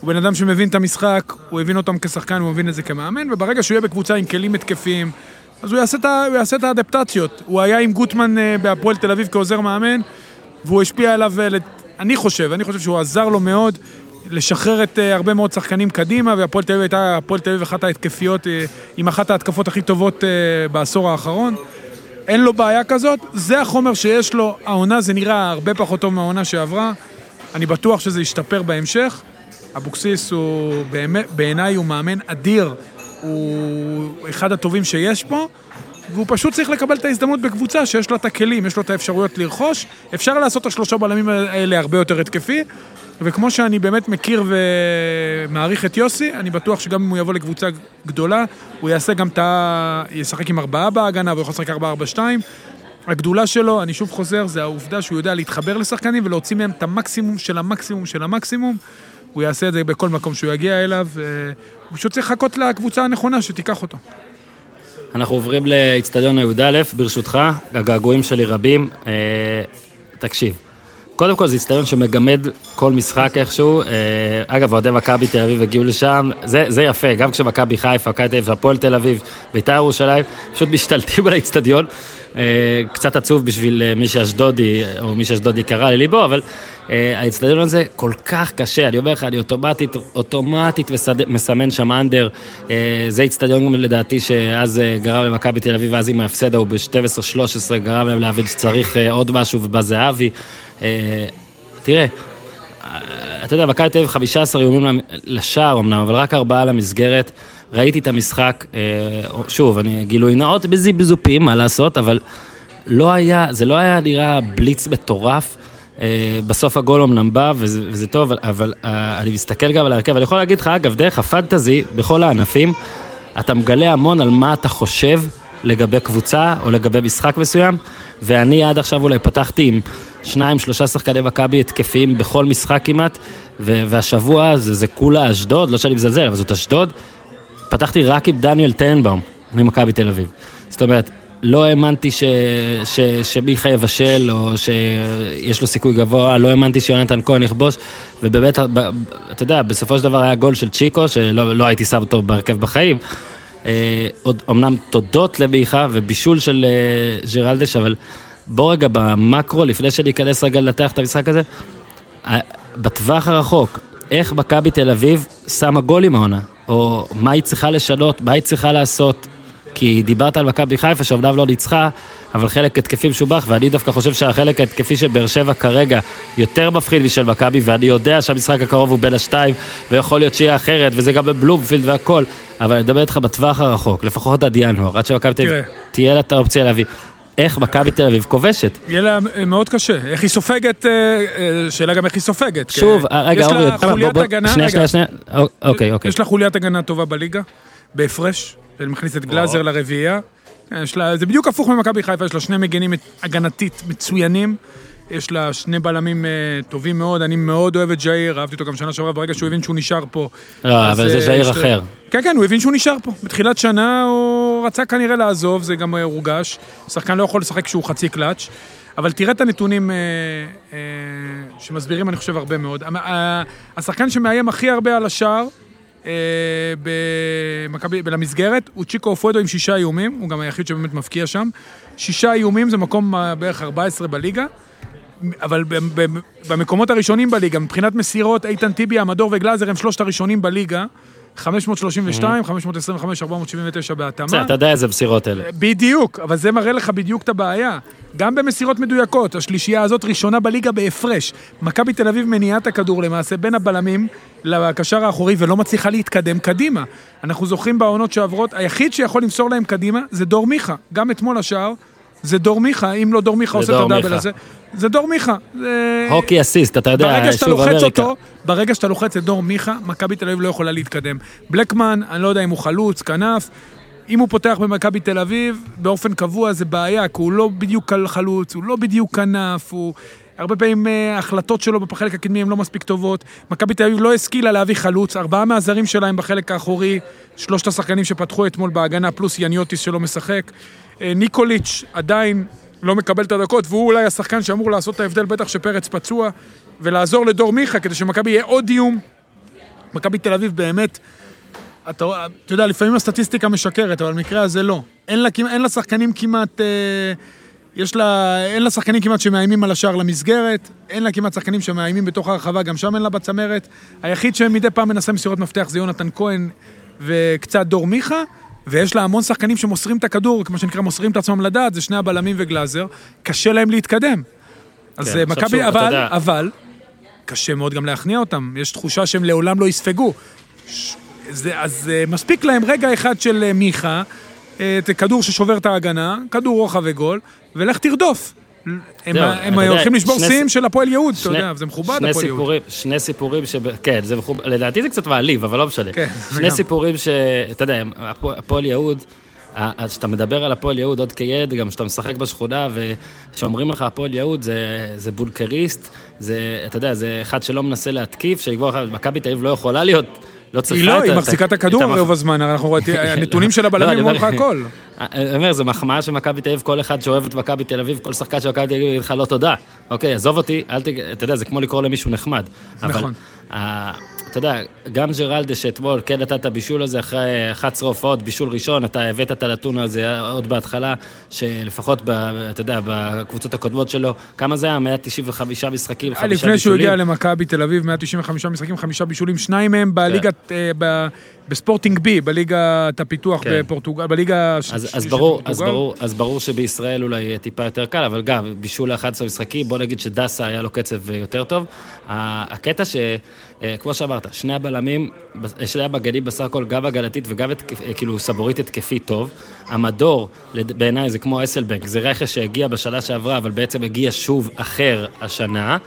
הוא בן אדם שמבין את המשחק, הוא הבין אותם כשחקן, הוא מבין את זה כמאמן, וברגע שהוא יהיה בקבוצה עם כלים התקפיים, אז הוא יעשה את, ה- הוא יעשה את האדפטציות. הוא היה עם גוטמן אה, בהפועל תל אביב כעוזר מאמן, והוא השפיע עליו, לת- אני חושב, אני חושב שהוא עזר לו מאוד לשחרר את אה, הרבה מאוד שחקנים קדימה, והפועל תל אביב הייתה, הפועל תל אביב אחת ההתקפיות, אה, עם אחת ההתקפות הכי טובות אה, בעשור האחרון. אין לו בעיה כזאת, זה החומר שיש לו, העונה זה נראה הרבה פחות טוב מהעונה שעברה, אני בטוח שזה ישתפר בהמשך. אבוקסיס הוא באמת, בעיניי הוא מאמן אדיר, הוא אחד הטובים שיש פה, והוא פשוט צריך לקבל את ההזדמנות בקבוצה שיש לה את הכלים, יש לו את האפשרויות לרכוש, אפשר לעשות את השלושה בלמים האלה הרבה יותר התקפי, וכמו שאני באמת מכיר ומעריך את יוסי, אני בטוח שגם אם הוא יבוא לקבוצה גדולה, הוא יעשה גם את ה... ישחק עם ארבעה בהגנה, והוא יכול לשחק ארבעה, ארבע, שתיים. הגדולה שלו, אני שוב חוזר, זה העובדה שהוא יודע להתחבר לשחקנים ולהוציא מהם את המקסימום של המקסימום של המקסימום. הוא יעשה את זה בכל מקום שהוא יגיע אליו, אה, הוא פשוט צריך לחכות לקבוצה הנכונה שתיקח אותו. אנחנו עוברים לאיצטדיון י"א, ברשותך, הגעגועים שלי רבים. אה, תקשיב, קודם כל זה איצטדיון שמגמד כל משחק איכשהו. אה, אגב, אוהדי מכבי תל אביב הגיעו לשם, זה, זה יפה, גם כשמכבי חיפה, מכבי תל אביב, הפועל תל אביב, בית"ר ירושלים, פשוט משתלטים על האיצטדיון. אה, קצת עצוב בשביל אה, מי שאשדודי, או מי שאשדודי קרא לליבו, אבל אה, האיצטדיון הזה כל כך קשה, אני אומר לך, אני אוטומטית, אוטומטית מסמן שם אנדר. אה, זה איצטדיון לדעתי שאז אה, גרם למכבי תל אביב, ואז עם ההפסד ההוא ב-12-13 גרם להם להבין שצריך אה, עוד משהו, ובא זהבי. אה, תראה, אתה יודע, מכבי תל אביב 15 איומים לשער אמנם, אבל רק ארבעה למסגרת. ראיתי את המשחק, אה, שוב, אני גילוי נאות בזיפזופים, מה לעשות, אבל לא היה, זה לא היה נראה בליץ מטורף. אה, בסוף הגול אמנם בא, וזה, וזה טוב, אבל, אה, אני מסתכל גם על ההרכב, אני יכול להגיד לך, אגב, דרך הפנטזי, בכל הענפים, אתה מגלה המון על מה אתה חושב לגבי קבוצה או לגבי משחק מסוים, ואני עד עכשיו אולי פתחתי עם שניים, שלושה שחקני מכבי התקפיים בכל משחק כמעט, והשבוע זה, זה כולה אשדוד, לא שאני מזלזל, אבל זאת אשדוד. פתחתי רק עם דניאל טנבאום ממכבי תל אביב. זאת אומרת, לא האמנתי ש, ש, שמיכה יבשל או שיש לו סיכוי גבוה, לא האמנתי שיונתן כהן יכבוש, ובאמת, אתה יודע, בסופו של דבר היה גול של צ'יקו, שלא לא הייתי שם אותו בהרכב בחיים. אה, עוד אמנם תודות למיכה ובישול של אה, ג'רלדש, אבל בוא רגע במקרו, לפני שניכנס רגע לנתח את המשחק הזה, בטווח הרחוק, איך מכבי תל אביב שמה גולים העונה, או מה היא צריכה לשנות, מה היא צריכה לעשות, כי דיברת על מכבי חיפה שאומנם לא ניצחה, אבל חלק התקפי משובח, ואני דווקא חושב שהחלק ההתקפי של באר שבע כרגע יותר מפחיד משל מכבי, ואני יודע שהמשחק הקרוב הוא בין השתיים, ויכול להיות שיהיה אחרת, וזה גם בבלומפילד והכל, אבל אני מדבר איתך בטווח הרחוק, לפחות עד ינואר, עד שמכבי. תהיה לה את האופציה להביא. איך מכבי תל אביב כובשת? יהיה לה אה, מאוד קשה. איך היא סופגת, אה, אה, שאלה גם איך היא סופגת. שוב, כי רגע, יש אורי, לה חוליית הגנה, שנייה, שנייה, שנייה, אוקיי, אוקיי. יש לה חוליית הגנה טובה בליגה, בהפרש, ומכניס את גלאזר לרביעייה. יש לה, זה בדיוק הפוך ממכבי חיפה, יש לה שני מגנים הגנתית מצוינים. יש לה שני בלמים אה, טובים מאוד, אני מאוד אוהב את ז'איר, אהבתי אותו גם שנה שעברה, ברגע שהוא הבין שהוא נשאר פה. לא, אבל זה אה, יש לה- אחר. כן, כן, הוא הבין שהוא נשאר פה. בתחילת שנה הוא רצה כנראה לעזוב, זה גם אה, הורגש. שחקן לא יכול לשחק כשהוא חצי קלאץ'. אבל תראה את הנתונים אה, אה, שמסבירים, אני חושב, הרבה מאוד. המ- ה- השחקן שמאיים הכי הרבה על השער אה, במכבי, למסגרת, הוא צ'יקו אופואדו עם שישה איומים, הוא גם היחיד שבאמת מבקיע שם. שישה איומים זה מקום אה, בערך 14 בליגה. אבל ב- ב- במקומות הראשונים בליגה, מבחינת מסירות, איתן טיבי, המדור וגלאזר הם שלושת הראשונים בליגה. 532, 525, 479 בהתאמה. בסדר, אתה יודע איזה מסירות אלה. בדיוק, אבל זה מראה לך בדיוק את הבעיה. גם במסירות מדויקות, השלישייה הזאת ראשונה בליגה בהפרש. מכבי תל אביב מניעה את הכדור למעשה בין הבלמים לקשר האחורי ולא מצליחה להתקדם קדימה. אנחנו זוכרים בעונות שעברות, היחיד שיכול למסור להם קדימה זה דור מיכה. גם אתמול השער, זה דור מיכה, אם לא דור מיכה עושה את הדאבל. הזה. זה דור מיכה. זה... הוקי אסיסט, אתה יודע, ברגע שאתה לוחץ אמריקה. אותו, ברגע שאתה לוחץ את דור מיכה, מכבי תל אביב לא יכולה להתקדם. בלקמן, אני לא יודע אם הוא חלוץ, כנף. אם הוא פותח במכבי תל אביב, באופן קבוע זה בעיה, כי הוא לא בדיוק חלוץ, הוא לא בדיוק כנף, הוא... הרבה פעמים אה, ההחלטות שלו בחלק הקדמי הן לא מספיק טובות. מכבי תל אביב לא השכילה להביא חלוץ, ארבעה מהזרים שלהם בחלק האחורי, שלושת השחקנים שפתחו אתמול בהגנה, פלוס יניוטיס שלא משחק. אה, ניקוליץ' עדיין לא מקבל את הדקות, והוא אולי השחקן שאמור לעשות את ההבדל, בטח שפרץ פצוע, ולעזור לדור מיכה, כדי שמכבי יהיה עוד איום. מכבי תל אביב באמת, אתה אתה יודע, לפעמים הסטטיסטיקה משקרת, אבל במקרה הזה לא. אין לה, אין לה שחקנים כמעט... אה, יש לה... אין לה שחקנים כמעט שמאיימים על השער למסגרת, אין לה כמעט שחקנים שמאיימים בתוך הרחבה, גם שם אין לה בצמרת. היחיד שמדי פעם מנסה מסירות מפתח זה יונתן כהן וקצת דור מיכה, ויש לה המון שחקנים שמוסרים את הכדור, כמו שנקרא, מוסרים את עצמם לדעת, זה שני הבלמים וגלאזר, קשה להם להתקדם. אז כן, אה, מכבי, אבל, יודע- אבל, קשה מאוד גם להכניע אותם, יש תחושה שהם לעולם לא יספגו. ש- זה, אז אה, מספיק להם רגע אחד של אה, מיכה, את כדור ששובר את ההגנה, כדור רוחב וגול, ולך תרדוף. הם, הולכים לשבור שיאים של הפועל יהוד, אתה יודע, זה מכובד הפועל יהוד. שני סיפורים ש... כן, זה מכובד, לדעתי זה קצת מעליב, אבל לא משנה. כן, שני. סיפורים ש... אתה יודע, הפוע- הפועל יהוד, אז כשאתה מדבר על הפועל יהוד עוד כילד, גם כשאתה משחק בשכונה, וכשאומרים לך הפועל יהוד זה, זה בולקריסט, זה, אתה יודע, זה אחד שלא מנסה להתקיף, שיגבור לך, מכבי תל אביב לא יכולה להיות, לא צריכה היא לא, היא מחזיקה את הכדור רוב הזמן, אנחנו רואים, [LAUGHS] הנתונים של לא, הבלמים אני אומרים לך הכל. אני אומר, זו מחמאה של מכבי תל אביב, כל אחד שאוהב את מכבי תל אביב, כל שחקן של מכבי תל אביב יגיד לך לא תודה. אוקיי, עזוב אותי, אל ת... אתה יודע, זה כמו לקרוא למישהו נחמד. נכון. אתה יודע, גם ג'רלדה שאתמול כן נתן את הבישול הזה אחרי 11 הופעות, בישול ראשון, אתה הבאת את הנתון הזה עוד בהתחלה, שלפחות, ב, אתה יודע, בקבוצות הקודמות שלו, כמה זה היה? 195 משחקים, חמישה בישולים. לפני שהוא הגיע למכבי תל אביב, 195 משחקים, חמישה בישולים, שניים מהם בליגת, אה, ב- בספורטינג בי, בליגת הפיתוח כן. בפורטוגל, בליגה אז, ש- אז, ברור, אז. ברור, אז ברור שבישראל אולי טיפה יותר קל, אבל גם, בישול ל-11 משחקים, בוא נגיד שדסה היה לו קצב יותר טוב. הקטע ש... אה, כמו שאמרת, שני הבלמים, ב- שני המגנים בסך הכל, גם הגנתית וגם התקפ- אה, כאילו סבורית התקפי טוב. המדור, בעיניי זה כמו אסלבנק, זה רכש שהגיע בשנה שעברה, אבל בעצם הגיע שוב אחר השנה.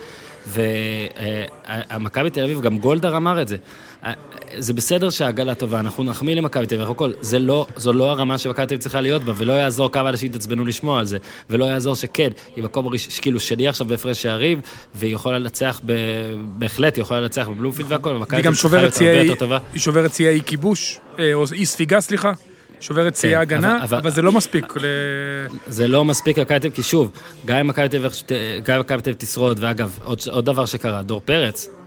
ומכבי תל אביב, גם גולדהר אמר את זה. אה, זה בסדר שהעגלה טובה, אנחנו נחמיא למכבי תל אביב, הכל, זה לא, זו לא הרמה שמכבי תל אביב צריכה להיות בה, ולא יעזור כמה אנשים יתעצבנו לשמוע על זה, ולא יעזור שכן, היא מקום ראש, כאילו שני עכשיו בהפרש שערים, והיא יכולה לנצח, ב, בהחלט, היא יכולה לנצח בבלומפילד והכל, ומכבי תל אביב צריכה להיות הרבה יותר טובה. היא שוברת שיאי כיבוש, אה, או אי ספיגה, סליחה. שוברת שיאי כן, הגנה, אבל- אבל זה לא מספיק. ל- זה לא מספיק למכבי תל אביב, כי שוב, גם אם מכבי תל אביב אביב תשרוד, ואגב, עוד, עוד דבר שקרה, דור פרץ, אה,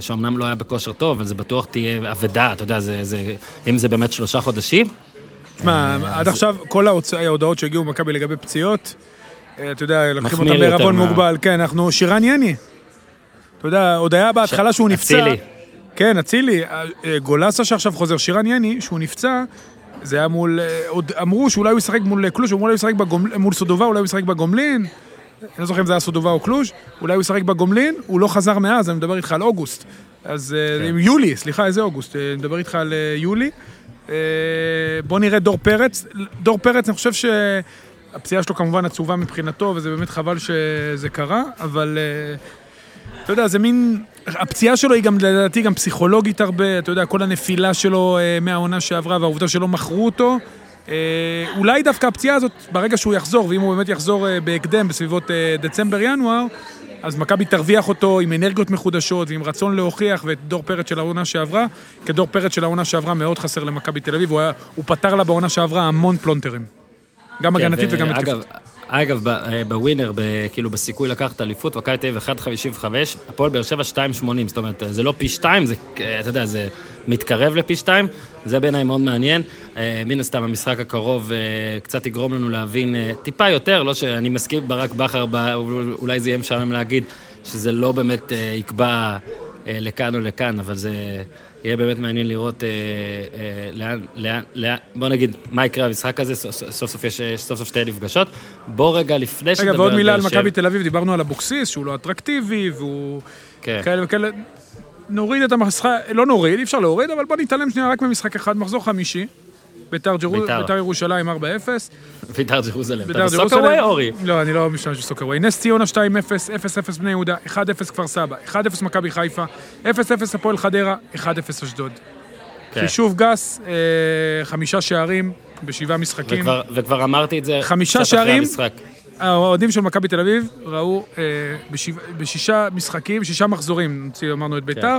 שאומנם לא היה בכושר טוב, אבל זה בטוח תהיה אבדה, אתה יודע, זה, זה, אם זה באמת שלושה חודשים, תשמע, עד עכשיו כל ההוצ- ההודעות שהגיעו ממכבי לגבי פציעות, אה, אתה יודע, לוקחים אותם בערבון מוגבל. כן, אנחנו, שירן יני. אתה יודע, עוד היה בהתחלה שהוא נפצע. אצילי. כן, אצילי. אה, אה, גולסה שעכשיו חוזר, שירן יני, שהוא נפצע, זה היה מול... אה, עוד אמרו שאולי הוא ישחק מול קלוש, אמרו אולי הוא ישחק בגומל- מול סודובה, אולי הוא ישחק בגומלין. אני לא זוכר אם זה היה סודובה או קלוש, אולי הוא ישחק בגומלין, הוא לא חזר מאז, אני מדבר איתך על אוגוסט. אז אה, כן. יולי, סליחה, איזה אוגוסט? אה, אני מדבר איתך על אה, יולי. בוא נראה דור פרץ. דור פרץ, אני חושב שהפציעה שלו כמובן עצובה מבחינתו, וזה באמת חבל שזה קרה, אבל אתה יודע, זה מין... הפציעה שלו היא גם, לדעתי, גם פסיכולוגית הרבה, אתה יודע, כל הנפילה שלו מהעונה שעברה והעובדה שלא מכרו אותו. אה, אולי דווקא הפציעה הזאת, ברגע שהוא יחזור, ואם הוא באמת יחזור אה, בהקדם, בסביבות אה, דצמבר-ינואר, אז מכבי תרוויח אותו עם אנרגיות מחודשות ועם רצון להוכיח, ואת דור פרץ של העונה שעברה, כי דור פרץ של העונה שעברה מאוד חסר למכבי תל אביב, הוא, היה, הוא פתר לה בעונה שעברה המון פלונטרים. גם כן, הגנתית וגם התקפית. אגב, אגב, אה, בווינר, ב- כאילו בסיכוי לקחת אליפות, מכבי תל אביב 1.55, הפועל באר שבע 2.80, זאת אומרת, זה לא פי 2, זה, אה, אתה יודע, זה מתקרב לפי 2, זה בעיניי מאוד מעניין. אה, מן הסתם, המשחק הקרוב אה, קצת יגרום לנו להבין אה, טיפה יותר, לא שאני מסכים ברק בכר, אולי זה יהיה משעמם להגיד שזה לא באמת יקבע לכאן או לכאן, אבל זה יהיה באמת מעניין לראות לאן, לאן, לאן, בוא נגיד, מה יקרה במשחק הזה, סוף סוף, יש סוף סוף שתי נפגשות. בוא רגע, לפני שנדבר רגע, ועוד מילה על באר שבע- מכבי תל אביב, דיברנו על אבוקסיס, שהוא לא אטרקטיבי, והוא... כן. כאלה וכאלה. נוריד את המשחק, לא נוריד, אי אפשר להוריד, אבל בוא נתעלם שנייה רק ממשחק אחד, מחזור חמישי. ביתר ירושלים 4-0. ביתר ג'רוזלם. אתה בסוקרווי, אורי? לא, אני לא משתמש בסוקרווי. נס ציונה 2-0, 0-0 בני יהודה, 1-0 כפר סבא, 1-0 מכבי חיפה, 0-0 הפועל חדרה, 1-0 אשדוד. כן. חישוב גס, אה, חמישה שערים בשבעה משחקים. וכבר- אמרתי את זה חמישה קצת אחרי שערים? האוהדים של מכבי תל אביב ראו אה, בשבע, בשישה משחקים, שישה מחזורים, נוציא, אמרנו את ביתר,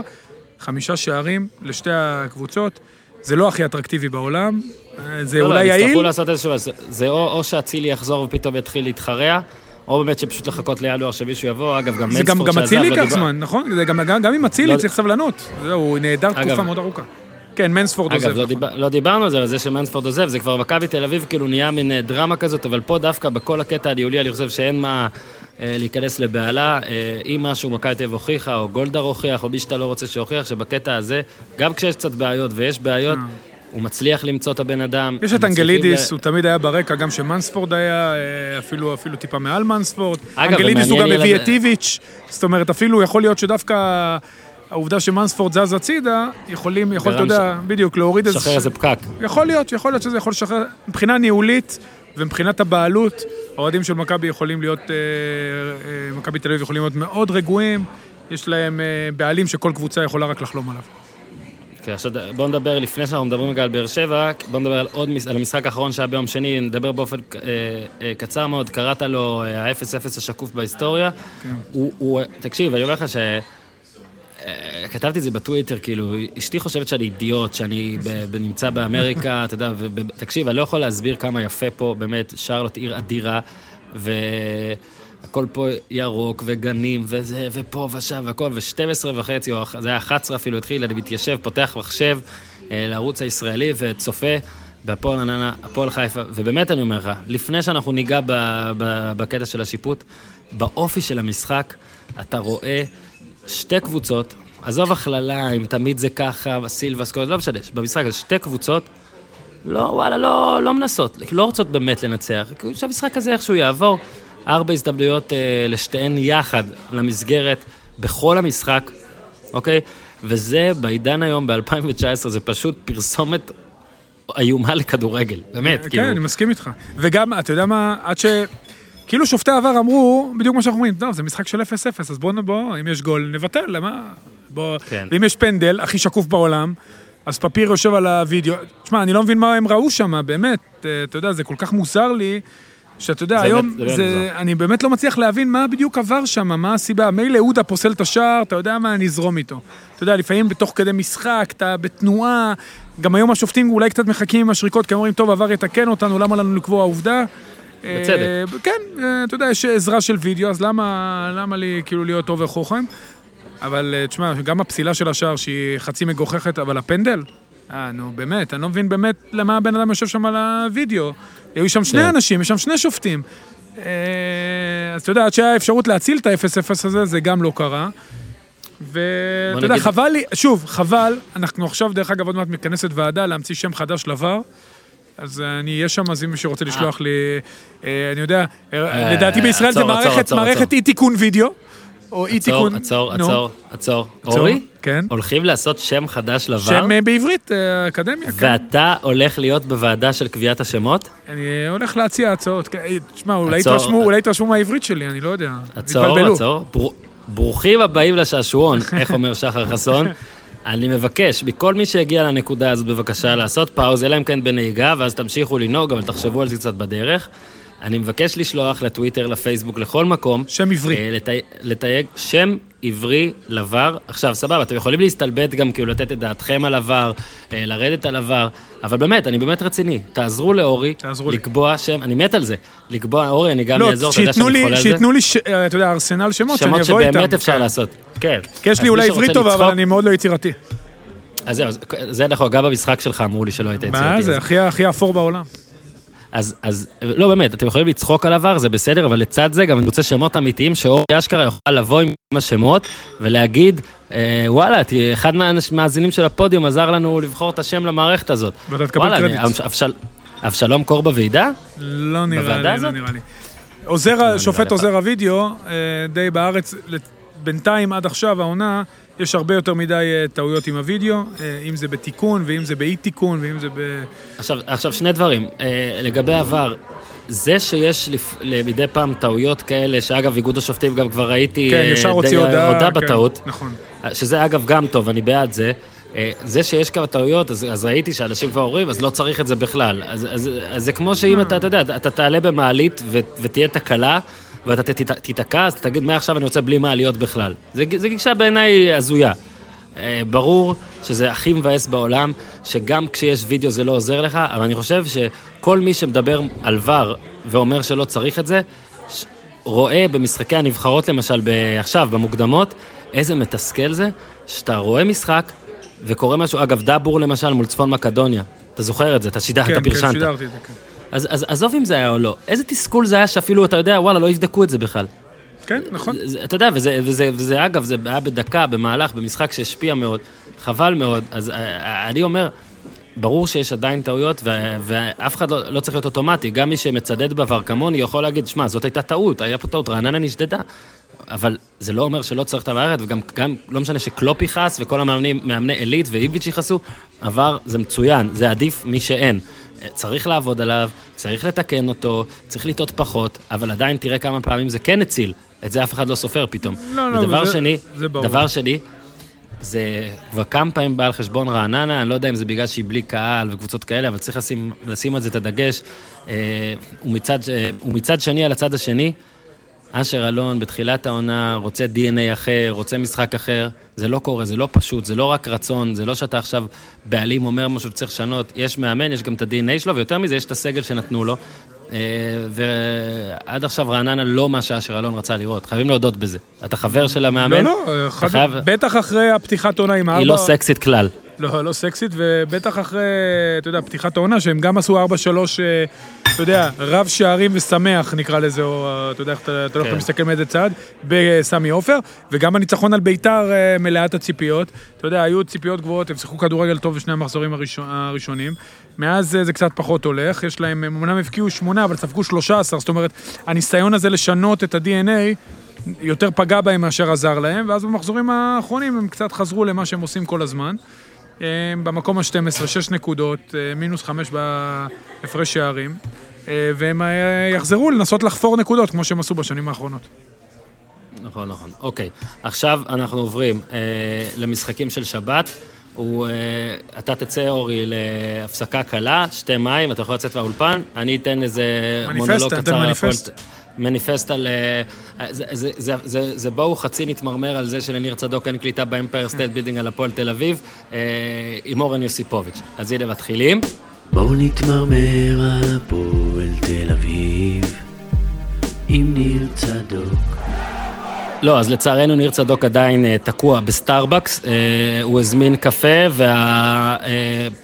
חמישה שערים לשתי הקבוצות. זה לא הכי אטרקטיבי בעולם, אה, זה לא, לא, אולי יצטרכו יעיל. לעשות איזשהו... זה- זה או או שאצילי יחזור ופתאום יתחיל להתחרע, או באמת שפשוט לחכות לינואר שמישהו יבוא. אגב, גם זה גם, מנספורד גם שעזב אצילי לא ייקח זמן, נכון? זה גם, גם, גם עם אצילי לא- צריך סבלנות. זהו, הוא נעדר תקופה מאוד ארוכה. כן, מנספורד עוזב. אגב, לא. דיבר, לא דיברנו על זה, אבל זה שמנספורד עוזב, זה כבר מכבי תל אביב כאילו נהיה מין אה, דרמה כזאת, אבל פה דווקא בכל הקטע הניהולי, אני חושב שאין מה אה, להיכנס לבהלה. אה, אם משהו מכבי תל אביב הוכיחה, או גולדהר הוכיח, או מי שאתה לא רוצה שיוכיח, שבקטע הזה, גם כשיש קצת בעיות, ויש בעיות, הוא מצליח למצוא את הבן אדם. יש את אנגלידיס, ל- הוא תמיד היה ברקע, גם שמנספורד היה, אה, אפילו, אפילו טיפה מעל מנספורד. אגב, אנגלידיס הוא גם הביא את איביץ', זאת אומרת, אפילו יכול להיות שדווקא העובדה שמנספורד זז הצידה, יכולים, יכול, אתה יודע, בדיוק, להוריד איזה... לשחרר איזה פקק. יכול להיות, יכול להיות שזה יכול לשחרר, מבחינה ניהולית ומבחינת הבעלות, האוהדים של מכבי יכולים להיות, אה, אה, מכבי תל אביב יכולים להיות מאוד רגועים, יש להם אה, בעלים שכל קבוצה יכולה רק לחלום עליו. כן, עכשיו בואו נדבר, לפני שאנחנו מדברים רגע על באר שבע, בואו נדבר על עוד, על המשחק האחרון שהיה ביום שני, נדבר באופן אה, אה, קצר מאוד, קראת לו אה, ה-0-0 השקוף בהיסטוריה. הוא, הוא, תקשיב, אני אומר לך ש... אה, כתבתי את זה בטוויטר, כאילו, אשתי חושבת שאני אידיוט, שאני נמצא באמריקה, [LAUGHS] אתה יודע, ותקשיב, אני לא יכול להסביר כמה יפה פה, באמת, שרלוט עיר אדירה, והכל פה ירוק, וגנים, וזה, ופה ושם, והכל, ו-12 וחצי, או זה היה 11 אפילו, התחיל, אני מתיישב, פותח מחשב אה, לערוץ הישראלי, וצופה בהפועל רעננה, הפועל חיפה, ובאמת אני אומר לך, לפני שאנחנו ניגע בקטע של השיפוט, באופי של המשחק, אתה רואה שתי קבוצות, עזוב הכללה, אם תמיד זה ככה, סילבס, כל- לא משנה, במשחק הזה שתי קבוצות, לא, וואלה, לא, לא מנסות, לא רוצות באמת לנצח. שהמשחק הזה איכשהו יעבור, ארבע הזדמנויות אה, לשתיהן יחד למסגרת בכל המשחק, אוקיי? וזה בעידן היום, ב-2019, זה פשוט פרסומת איומה לכדורגל, באמת, כן, כאילו. אני מסכים איתך. וגם, אתה יודע מה, עד ש... כאילו שופטי העבר אמרו, בדיוק מה שאנחנו אומרים, טוב, זה משחק של 0-0, אז בואו, בוא, אם יש גול, נבטל, למה? בוא... כן. ואם יש פנדל, הכי שקוף בעולם, אז פפיר יושב על הוידאו. תשמע, אני לא מבין מה הם ראו שם, באמת. אה, אתה יודע, זה כל כך מוזר לי, שאתה יודע, זה היום, באמת- זה באמת זה, מוזר. אני באמת לא מצליח להבין מה בדיוק עבר שם, מה הסיבה. מילא עודה פוסל את השער, אתה יודע מה, אני אזרום איתו. אתה יודע, לפעמים בתוך כדי משחק, אתה בתנועה, גם היום השופטים אולי קצת מחכים עם השריקות, כי הם אומרים, טוב, עבר יתקן אותנו, למה לנו לקבוע עובדה? בצדק. אה, כן, אה, אתה יודע, יש עזרה של וידאו, אז למה, למה לי כאילו להיות over חוכם? אבל אה, תשמע, גם הפסילה של השער שהיא חצי מגוחכת, אבל הפנדל? אה, נו, באמת, אני לא מבין באמת למה הבן אדם יושב שם על הוידאו. היו שם שני כן. אנשים, יש שם שני שופטים. אז אתה יודע, עד שהיה אפשרות להציל את ה-0-0 הזה, זה גם לא קרה. ואתה יודע, חבל לי, שוב, חבל, אנחנו עכשיו, דרך אגב, עוד מעט מתכנסת ועדה להמציא שם חדש לבר. אז אני אהיה שם, אז אם מישהו רוצה לשלוח לי, אה, אני יודע, אה, לדעתי בישראל זה מערכת עצור, מערכת עצור. אי תיקון וידאו, או אי תיקון... עצור, עצור, עצור. עצור, אורי, כן. הולכים לעשות שם חדש לבר, שם אה, בעברית, אה, אקדמיה, כן. ואתה הולך להיות בוועדה של קביעת השמות? אני הולך להציע הצעות. כן, אה, תשמע, אולי אה. התרשמו מהעברית שלי, אני לא יודע. עצור. עצור. בר- ברוכים הבאים לשעשועון, [LAUGHS] איך אומר שחר חסון. אני מבקש מכל מי שהגיע לנקודה הזאת, בבקשה לעשות פאוז, אלא אם כן בנהיגה, ואז תמשיכו לנהוג, אבל תחשבו על זה קצת בדרך. אני מבקש לשלוח לטוויטר, לפייסבוק, לכל מקום. שם עברי. אה, לתי- לתייג שם עברי לבר. עכשיו, סבבה, אתם יכולים להסתלבט גם, כאילו, לתת את דעתכם על עבר, אה, לרדת על עבר, אבל באמת, אני באמת רציני. תעזרו לאורי, תעזרו לי. לקבוע שם, אני מת על זה. לקבוע, אורי, אני גם לא, אעזור, אתה יודע שאני לי, חולה על זה. שייתנו לי, ש- אה, אתה יודע, ארסנל שמות, שאני שמות אבוא איתם. שבאמת אפשר. לעשות. כן. כי יש לי אולי עברית טובה, אבל אני מאוד לא יצירתי. אז זהו, זה אנחנו, גם במשחק שלך אמרו לי שלא היית יצירתי. מה זה, הכי אפור בעולם. אז, אז, לא באמת, אתם יכולים לצחוק על עבר, זה בסדר, אבל לצד זה גם אני רוצה שמות אמיתיים, שאורי אשכרה יוכל לבוא עם השמות ולהגיד, אה, וואלה, ת- אחד מהמאזינים של הפודיום עזר לנו לבחור את השם למערכת הזאת. ואתה תקבל וואלה, קרדיט. אבשלום קור בוועידה? לא נראה לי, לא הזאת? נראה לי. עוזר, נראה שופט. עוזר הוידאו, אה, די בארץ, בינתיים עד עכשיו העונה, יש הרבה יותר מדי אה, טעויות עם הוידאו, אה, אם זה בתיקון, ואם זה באי תיקון, ואם זה ב... עכשיו, עכשיו שני דברים. אה, לגבי עבר, זה שיש לפ... מדי פעם טעויות כאלה, שאגב, איגוד השופטים גם כבר ראיתי... כן, ישר הוציא הודעה. הודה כן, בטעות. נכון. שזה אגב גם טוב, אני בעד זה. זה שיש כמה טעויות, אז, אז ראיתי שאנשים כבר אומרים, אז לא צריך את זה בכלל. אז, אז, אז זה כמו שאם אתה, אתה יודע, אתה תעלה במעלית ו, ותהיה תקלה, ואתה תיתקע, אז תגיד, מעכשיו אני רוצה בלי מעליות בכלל. זה גישה בעיניי הזויה. אה, ברור שזה הכי מבאס בעולם, שגם כשיש וידאו זה לא עוזר לך, אבל אני חושב שכל מי שמדבר על ור ואומר שלא צריך את זה, רואה במשחקי הנבחרות למשל, עכשיו, במוקדמות, איזה מתסכל זה, שאתה רואה משחק, וקורה משהו, אגב, דאבור למשל מול צפון מקדוניה. אתה זוכר את זה, אתה שידרת, כן, אתה כן, פרשנת. שידרתי את זה, כן. אז, אז עזוב אם זה היה או לא. איזה תסכול זה היה שאפילו, אתה יודע, וואלה, לא יבדקו את זה בכלל. כן, נכון. זה- אתה יודע, וזה, וזה, וזה אגב, זה היה בדקה, במהלך, במשחק שהשפיע מאוד, חבל מאוד. אז אה, אני אומר, ברור שיש עדיין טעויות, ו- ואף אחד לא, לא צריך להיות אוטומטי. גם מי שמצדד בעבר כמוני יכול להגיד, שמע, זאת הייתה טעות, היה פה טעות, רעננה נשדדה. אבל זה לא אומר שלא צריך את המערכת, וגם גם, לא משנה שקלופ יכעס וכל המאמנים, מאמני עילית ואיביץ' יכעסו, עבר זה מצוין, זה עדיף מי שאין. צריך לעבוד עליו, צריך לתקן אותו, צריך לטעות פחות, אבל עדיין תראה כמה פעמים זה כן הציל. את זה אף אחד לא סופר פתאום. לא, לא, ודבר זה- שני, זה ברור. דבר שני, זה כבר כמה פעמים בא על חשבון רעננה, אני לא יודע אם זה בגלל שהיא בלי קהל וקבוצות כאלה, אבל צריך לשים, לשים על זה את הדגש. אה, ומצד, אה, ומצד שני, על הצד השני, אשר אלון בתחילת העונה רוצה DNA אחר, רוצה משחק אחר, זה לא קורה, זה לא פשוט, זה לא רק רצון, זה לא שאתה עכשיו בעלים אומר משהו שצריך לשנות, יש מאמן, יש גם את ה-DNA שלו, ויותר מזה, יש את הסגל שנתנו לו. אה, ועד עכשיו רעננה לא מה שאשר אלון רצה לראות, חייבים להודות בזה. אתה חבר של לא, המאמן, לא, אתה חד- חייב, בטח אחרי הפתיחת עונה עם היא ארבע... לא סקסית כלל. לא, לא סקסית, ובטח אחרי, אתה יודע, פתיחת העונה, שהם גם עשו 4-3, אה, אתה יודע, רב שערים ושמח, נקרא לזה, או אה, אתה יודע איך אתה לא יכול כן. להסתכל מאיזה צד, בסמי עופר, וגם הניצחון על ביתר אה, מלאת הציפיות. אתה יודע, היו ציפיות גבוהות, הם שיחקו כדורגל טוב בשני המחזורים הראשונים. מאז אה, זה קצת פחות הולך, יש להם, הם אמנם הבקיעו שמונה, אבל ספגו 13, זאת אומרת, הניסיון הזה לשנות את ה-DNA, יותר פגע בהם מאשר עזר להם, ואז במחזורים האחרונים הם קצת חזרו למה שהם עושים כל הזמן. במקום ה-12, 6 נקודות, מינוס 5 בהפרש שערים, והם אה, יחזרו לנסות לחפור נקודות, כמו שהם עשו בשנים האחרונות. נכון, נכון. אוקיי, עכשיו אנחנו עוברים אה, למשחקים של שבת. הוא, אה, אתה תצא, אורי, להפסקה קלה, שתה מים, אתה יכול לצאת מהאולפן, אני אתן איזה מניפסט, מונולוג קצר. מניפסט. הפועל- מניפסט על... אה, זה, זה, זה, זה, זה בואו חצי נתמרמר על זה שלניר צדוק אין קליטה ב Empire State Building על הפועל תל אביב, אה, עם אורן יוסיפוביץ'. אז הנה מתחילים. בואו נתמרמר על הפועל תל אביב עם ניר צדוק. לא, אז לצערנו ניר צדוק עדיין אה, תקוע בסטארבקס, אה, הוא הזמין קפה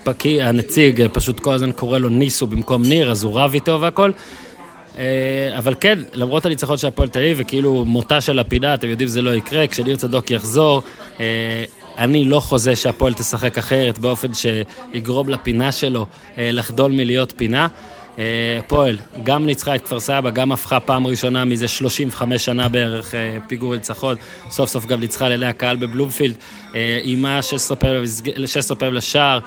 והנציג פשוט כל הזמן קורא לו ניסו במקום ניר, אז הוא רב איתו והכל. אה, אבל כן, למרות הניצחון של הפועל תל אביב, וכאילו מותה של הפינה, אתם יודעים זה לא יקרה, כשניר צדוק יחזור, אה, אני לא חוזה שהפועל תשחק אחרת באופן שיגרום לפינה שלו אה, לחדול מלהיות פינה. אה, הפועל גם ניצחה את כפר סבא, גם הפכה פעם ראשונה מזה 35 שנה בערך אה, פיגור ניצחון, סוף סוף גם ניצחה לידי הקהל בבלומפילד, אימה 16 פעמים למסג- 16 פעמים לשער,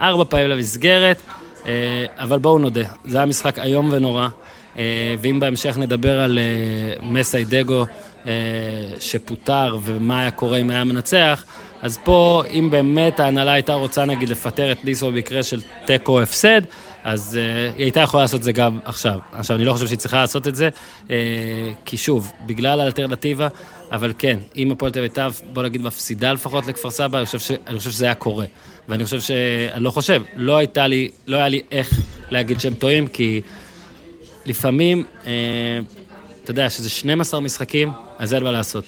ארבע פעמים למסגרת, אבל בואו נודה, זה היה משחק איום ונורא. ואם בהמשך נדבר על מסיידגו אה, שפוטר ומה היה קורה אם היה מנצח, אז פה, אם באמת ההנהלה הייתה רוצה נגיד לפטר את ניסו במקרה של תיקו הפסד, אז אה, היא הייתה יכולה לעשות את זה גם עכשיו. עכשיו, אני לא חושב שהיא צריכה לעשות את זה, אה, כי שוב, בגלל האלטרנטיבה, אבל כן, אם הפועל תל אביב בוא נגיד, מפסידה לפחות לכפר סבא, אני חושב, ש... אני חושב שזה היה קורה. ואני חושב ש... אני לא חושב, לא הייתה לי, לא היה לי איך להגיד שהם טועים, כי... לפעמים, אה, אתה יודע, שזה 12 משחקים, אז אין מה לעשות.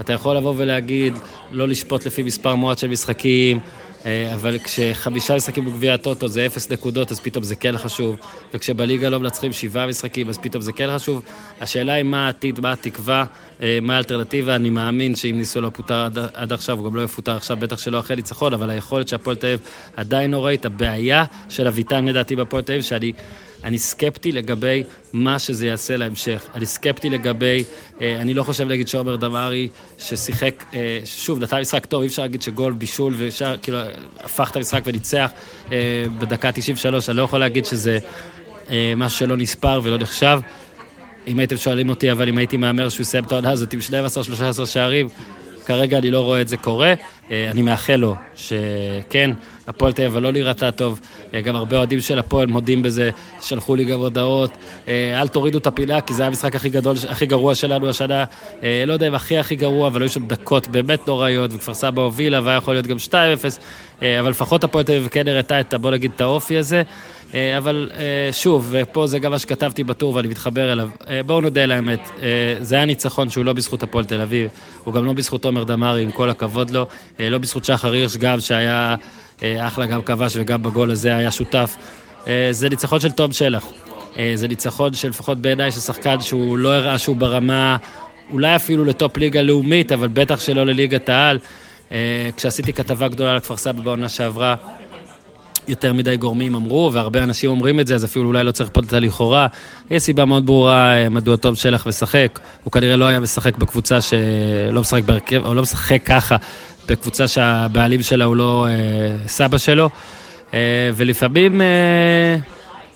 אתה יכול לבוא ולהגיד, לא לשפוט לפי מספר מועט של משחקים, אה, אבל כשחמישה משחקים בגביע הטוטו זה אפס נקודות, אז פתאום זה כן חשוב. וכשבליגה לא מנצחים שבעה משחקים, אז פתאום זה כן חשוב. השאלה היא מה העתיד, מה התקווה, אה, מה האלטרנטיבה. אני מאמין שאם ניסו לא פוטר עד, עד עכשיו, הוא גם לא יפוטר עכשיו, בטח שלא אחרי ניצחון, אבל היכולת שהפועל תל אביב עדיין נוראית. הבעיה של אביטן לדעתי בהפועל תל אביב, שאני... אני סקפטי לגבי מה שזה יעשה להמשך. אני סקפטי לגבי, אה, אני לא חושב להגיד שעומר דמארי, ששיחק, אה, שוב, נתן משחק טוב, אי אפשר להגיד שגול, בישול, ואפשר, כאילו, הפך את המשחק וניצח אה, בדקה 93, אני לא יכול להגיד שזה אה, משהו שלא נספר ולא נחשב. אם הייתם שואלים אותי, אבל אם הייתי מהמר שהוא יסיים את העונה הזאת עם 12-13 שערים, כרגע אני לא רואה את זה קורה. אה, אני מאחל לו שכן, הפועל תל אביב לא נראתה טוב. אה, גם הרבה אוהדים של הפועל מודים בזה, שלחו לי גם הודעות. אה, אל תורידו את הפינה, כי זה היה המשחק הכי גדול, הכי גרוע שלנו השנה. לא יודע אם הכי הכי גרוע, אבל היו שם דקות באמת נוראיות, וכפר סבא הובילה, והיה יכול להיות גם 2-0. אה, אבל לפחות הפועל תל אביב כן הראתה את, בוא נגיד, את האופי הזה. אה, אבל אה, שוב, ופה זה גם מה שכתבתי בטור ואני מתחבר אליו, אה, בואו נודה על האמת, זה היה ניצחון שהוא לא בזכות הפועל תל אביב, הוא גם לא בזכות עומר דמארי, עם כל הכבוד לו, לא בזכות שחר הירש גם, שהיה אחלה, גם כבש וגם בגול הזה היה שותף. זה ניצחון של תום שלח. זה ניצחון שלפחות בעיניי של שחקן שהוא לא הראה שהוא ברמה, אולי אפילו לטופ ליגה לאומית, אבל בטח שלא לליגת העל. כשעשיתי כתבה גדולה על כפר סבא בעונה שעברה, יותר מדי גורמים אמרו, והרבה אנשים אומרים את זה, אז אפילו אולי לא צריך פה את הלכאורה. יש סיבה מאוד ברורה אה, מדוע תום שלח משחק. הוא כנראה לא היה משחק בקבוצה שלא משחק בהרכב, או לא משחק ככה, בקבוצה שהבעלים שלה הוא לא אה, סבא שלו. אה, ולפעמים אה,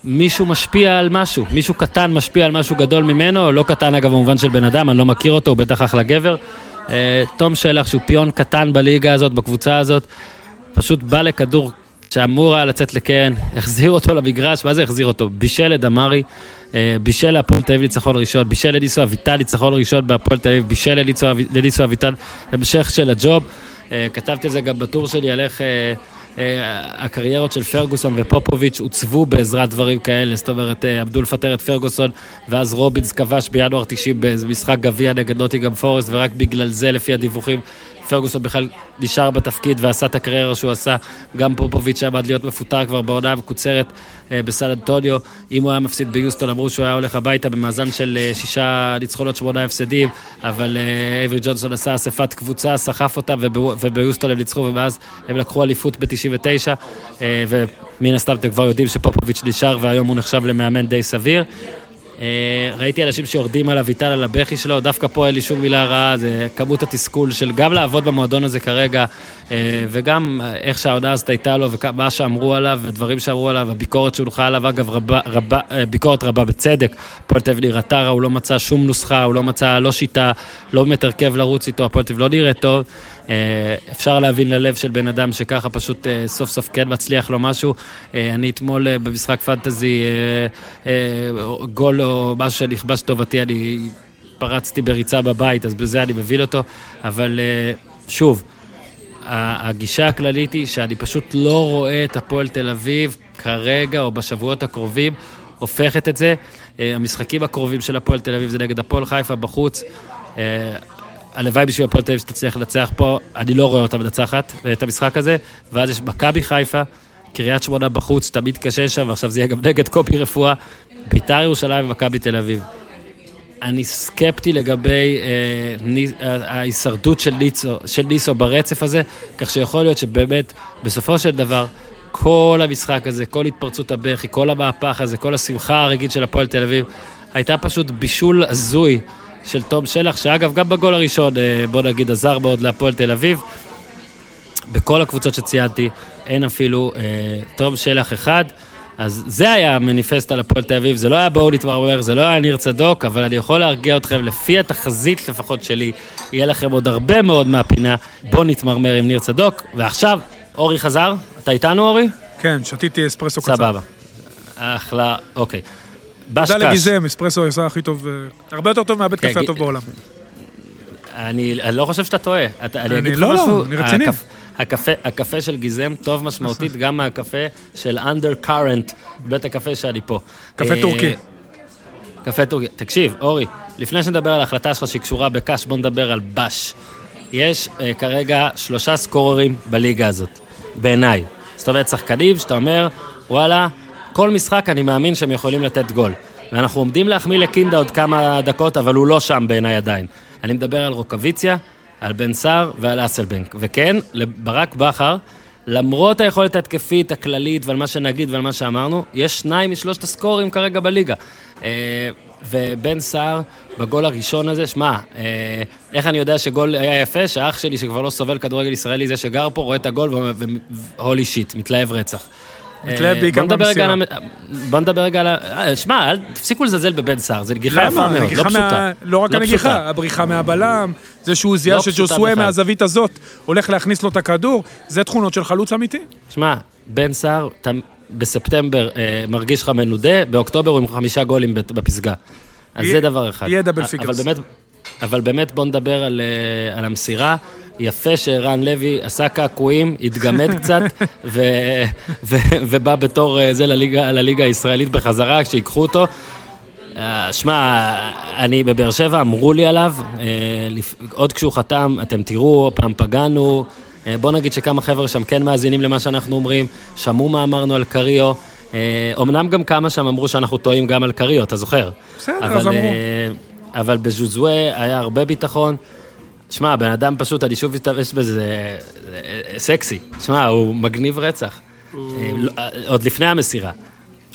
מישהו משפיע על משהו, מישהו קטן משפיע על משהו גדול ממנו, לא קטן אגב במובן של בן אדם, אני לא מכיר אותו, הוא בטח אחלה גבר. אה, תום שלח, שהוא פיון קטן בליגה הזאת, בקבוצה הזאת, פשוט בא לכדור שאמור היה לצאת לקרן, החזיר אותו למגרש, מה זה החזיר אותו? בישל את דמארי, אה, בישל להפועל תל אביב ניצחון ראשון, בישל לניסו אביטל ניצחון ראשון בהפועל תל אביב, בישל לניסו אב- לניסו אביטל המשך של הג'וב. אה, כתבתי את זה גם בטור שלי על איך אה, הקריירות של פרגוסון ופופוביץ' עוצבו בעזרת דברים כאלה, זאת אומרת, עמדו לפטר את פרגוסון, ואז רובינס כבש בינואר 90 באיזה משחק גביע נגד נוטיגם פורסט, ורק בגלל זה, לפי הדיווחים, פרגוסון בכלל נשאר בתפקיד ועשה את הקריירה שהוא עשה. גם פופוביץ' עמד להיות מפוטר כבר בעונה המקוצרת אה, בסן אנטוניו. אם הוא היה מפסיד ביוסטון, אמרו שהוא היה הולך הביתה במאזן של אה, שישה ניצחונות, שמונה הפסדים, אבל אה, אייברי ג'ונסון עשה אספת קבוצה, סחף אותה, וביוסטון הם ניצחו, ומאז הם לקחו אליפות ב-99, ומן הסתם אתם כבר יודעים שפופוביץ' נשאר, והיום הוא נחשב למאמן די סביר. אה, ראיתי אנשים שיורדים על אביטל, על הבכי שלו, דווקא פה אין לי שום מילה רעה, זה כמות התסכול של גם לעבוד במועדון הזה כרגע, אה, וגם איך שהעונה הזאת הייתה לו, ומה שאמרו עליו, ודברים שאמרו עליו, הביקורת שהולכה עליו, אגב, רבה, רבה, אה, ביקורת רבה בצדק. הפועל תל אביב נראתה רע, הוא לא מצא שום נוסחה, הוא לא מצא לא שיטה, לא באמת הרכב לרוץ איתו, הפועל תל אביב לא נראה טוב. אה, אפשר להבין ללב של בן אדם שככה פשוט אה, סוף סוף כן מצליח לו משהו. אה, אני אתמול במשחק פנטזי, גול או משהו שנכבש טובתי, אני פרצתי בריצה בבית, אז בזה אני מבין אותו. אבל שוב, הגישה הכללית היא שאני פשוט לא רואה את הפועל תל אביב כרגע או בשבועות הקרובים הופכת את זה. המשחקים הקרובים של הפועל תל אביב זה נגד הפועל חיפה בחוץ. הלוואי בשביל הפועל תל אביב שתצליח לנצח פה, אני לא רואה אותה מנצחת את המשחק הזה. ואז יש מכבי חיפה, קריית שמונה בחוץ, תמיד קשה שם, ועכשיו זה יהיה גם נגד קופי רפואה, ביתר ירושלים ומכבי תל אביב. אני סקפטי לגבי אה, ני, אה, ההישרדות של ניסו, של ניסו ברצף הזה, כך שיכול להיות שבאמת, בסופו של דבר, כל המשחק הזה, כל התפרצות הבכי, כל המהפך הזה, כל השמחה הרגעית של הפועל תל אביב, הייתה פשוט בישול הזוי של תום שלח, שאגב, גם בגול הראשון, אה, בוא נגיד, עזר מאוד להפועל תל אביב. בכל הקבוצות שציינתי, אין אפילו אה, תום שלח אחד. אז זה היה המניפסט על הפועל תל אביב, זה לא היה בואו נתמרמר, זה לא היה ניר צדוק, אבל אני יכול להרגיע אתכם, לפי התחזית לפחות שלי, יהיה לכם עוד הרבה מאוד מהפינה, בואו נתמרמר עם ניר צדוק. ועכשיו, אורי חזר? אתה איתנו, אורי? כן, שתיתי אספרסו קצר. סבבה. אחלה, אוקיי. תודה. לגיזם, אספרסו עשה הכי טוב, אה, הרבה יותר טוב מהבית כן, קפה הטוב בעולם. אני, לא חושב שאתה טועה. אני אגיד לך לא, לא, משהו. אני רציני. הקפ, הקפה, הקפה של גיזם טוב משמעותית גם מהקפה של under current, בית הקפה שאני פה. קפה אה, טורקי. קפה טורקי. תקשיב, אורי, לפני שנדבר על ההחלטה שלך שקשורה בקש, בוא נדבר על בש. יש אה, כרגע שלושה סקוררים בליגה הזאת, בעיניי. זאת אומרת, שחקנים שאתה אומר, וואלה, כל משחק אני מאמין שהם יכולים לתת גול. ואנחנו עומדים להחמיא לקינדה עוד כמה דקות, אבל הוא לא שם בעיניי עדיין. אני מדבר על רוקוויציה, על בן סער ועל אסלבנק. וכן, לברק בכר, למרות היכולת ההתקפית הכללית ועל מה שנגיד ועל מה שאמרנו, יש שניים משלושת הסקורים כרגע בליגה. אה, ובן סער, בגול הראשון הזה, שמע, אה, איך אני יודע שגול היה יפה? שאח שלי, שכבר לא סובל כדורגל ישראלי, זה שגר פה, רואה את הגול והולי שיט, מתלהב רצח. מתלהב בעיקר בוא נדבר רגע על במסירה. המ- בוא נדבר רגע על ה... אה, שמע, תפסיקו לזלזל בבן סער, זו נגיחה יפה? מאוד, לא פשוטה. לא רק לא הנגיחה. הבריחה מהבלם, זה שהוא זיהה לא שג'וסווה. מהזווית הזאת הולך להכניס לו את הכדור, זה תכונות של חלוץ אמיתי. שמע, בן סער, בספטמבר אה, מרגיש לך מנודה, באוקטובר הוא עם חמישה גולים בפסגה. אז זה דבר אחד. יהיה דאבל אבל פיגרס. אבל באמת בוא נדבר על, אה, על המסירה. יפה שערן לוי עשה קעקועים, התגמד [LAUGHS] קצת, ו, ו, ובא בתור אה, זה לליגה, לליגה הישראלית בחזרה, כשיקחו אותו. אה, שמע, אני בבאר שבע, אמרו לי עליו, אה, עוד כשהוא חתם, אתם תראו, פעם פגענו. בוא נגיד שכמה חבר'ה שם כן מאזינים למה שאנחנו אומרים, שמעו מה אמרנו על קריו. אמנם גם כמה שם אמרו שאנחנו טועים גם על קריו, אתה זוכר? בסדר, אז אמרו. אבל בז'וזווה היה הרבה ביטחון. שמע, הבן אדם פשוט, אני שוב משתמש בזה, אה, סקסי. שמע, הוא מגניב רצח. אה, לא- אה, עוד לפני המסירה.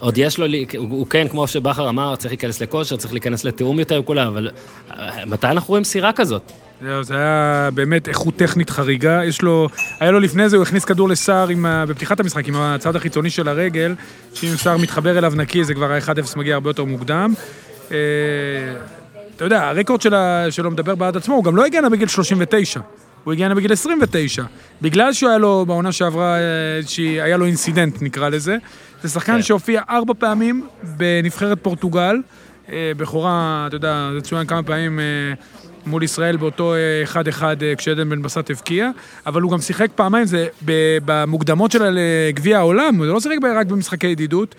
עוד יש לו, הוא, כן, כמו שבכר אמר, צריך להיכנס לכושר, צריך להיכנס לתיאום יותר עם כולם, אבל אה, מתי אנחנו רואים סירה כזאת? זהו, זה היה באמת איכות טכנית חריגה. יש לו, היה לו לפני זה, הוא הכניס כדור לסער עם בפתיחת המשחק, עם הצד החיצוני של הרגל, שאם סער מתחבר אליו נקי, זה כבר ה-1-0 מגיע הרבה יותר מוקדם. אתה יודע, הרקורד שלה, שלו מדבר בעד עצמו, הוא גם לא הגיע בגיל 39. הוא הגיע בגיל 29. בגלל שהוא היה לו, בעונה שעברה, אה, שהיא- היה לו incident, נקרא לזה. זה שחקן כן. שהופיע ארבע פעמים בנבחרת פורטוגל. אה, בכורה, אתה יודע, זה צוין כמה פעמים אה, מול ישראל באותו אה, 1-1 אה, כשעדן בן בסט הבקיע, אבל הוא גם שיחק פעמיים, זה במוקדמות שלה לגביע העולם, הוא לא שיחק רק במשחקי ידידות.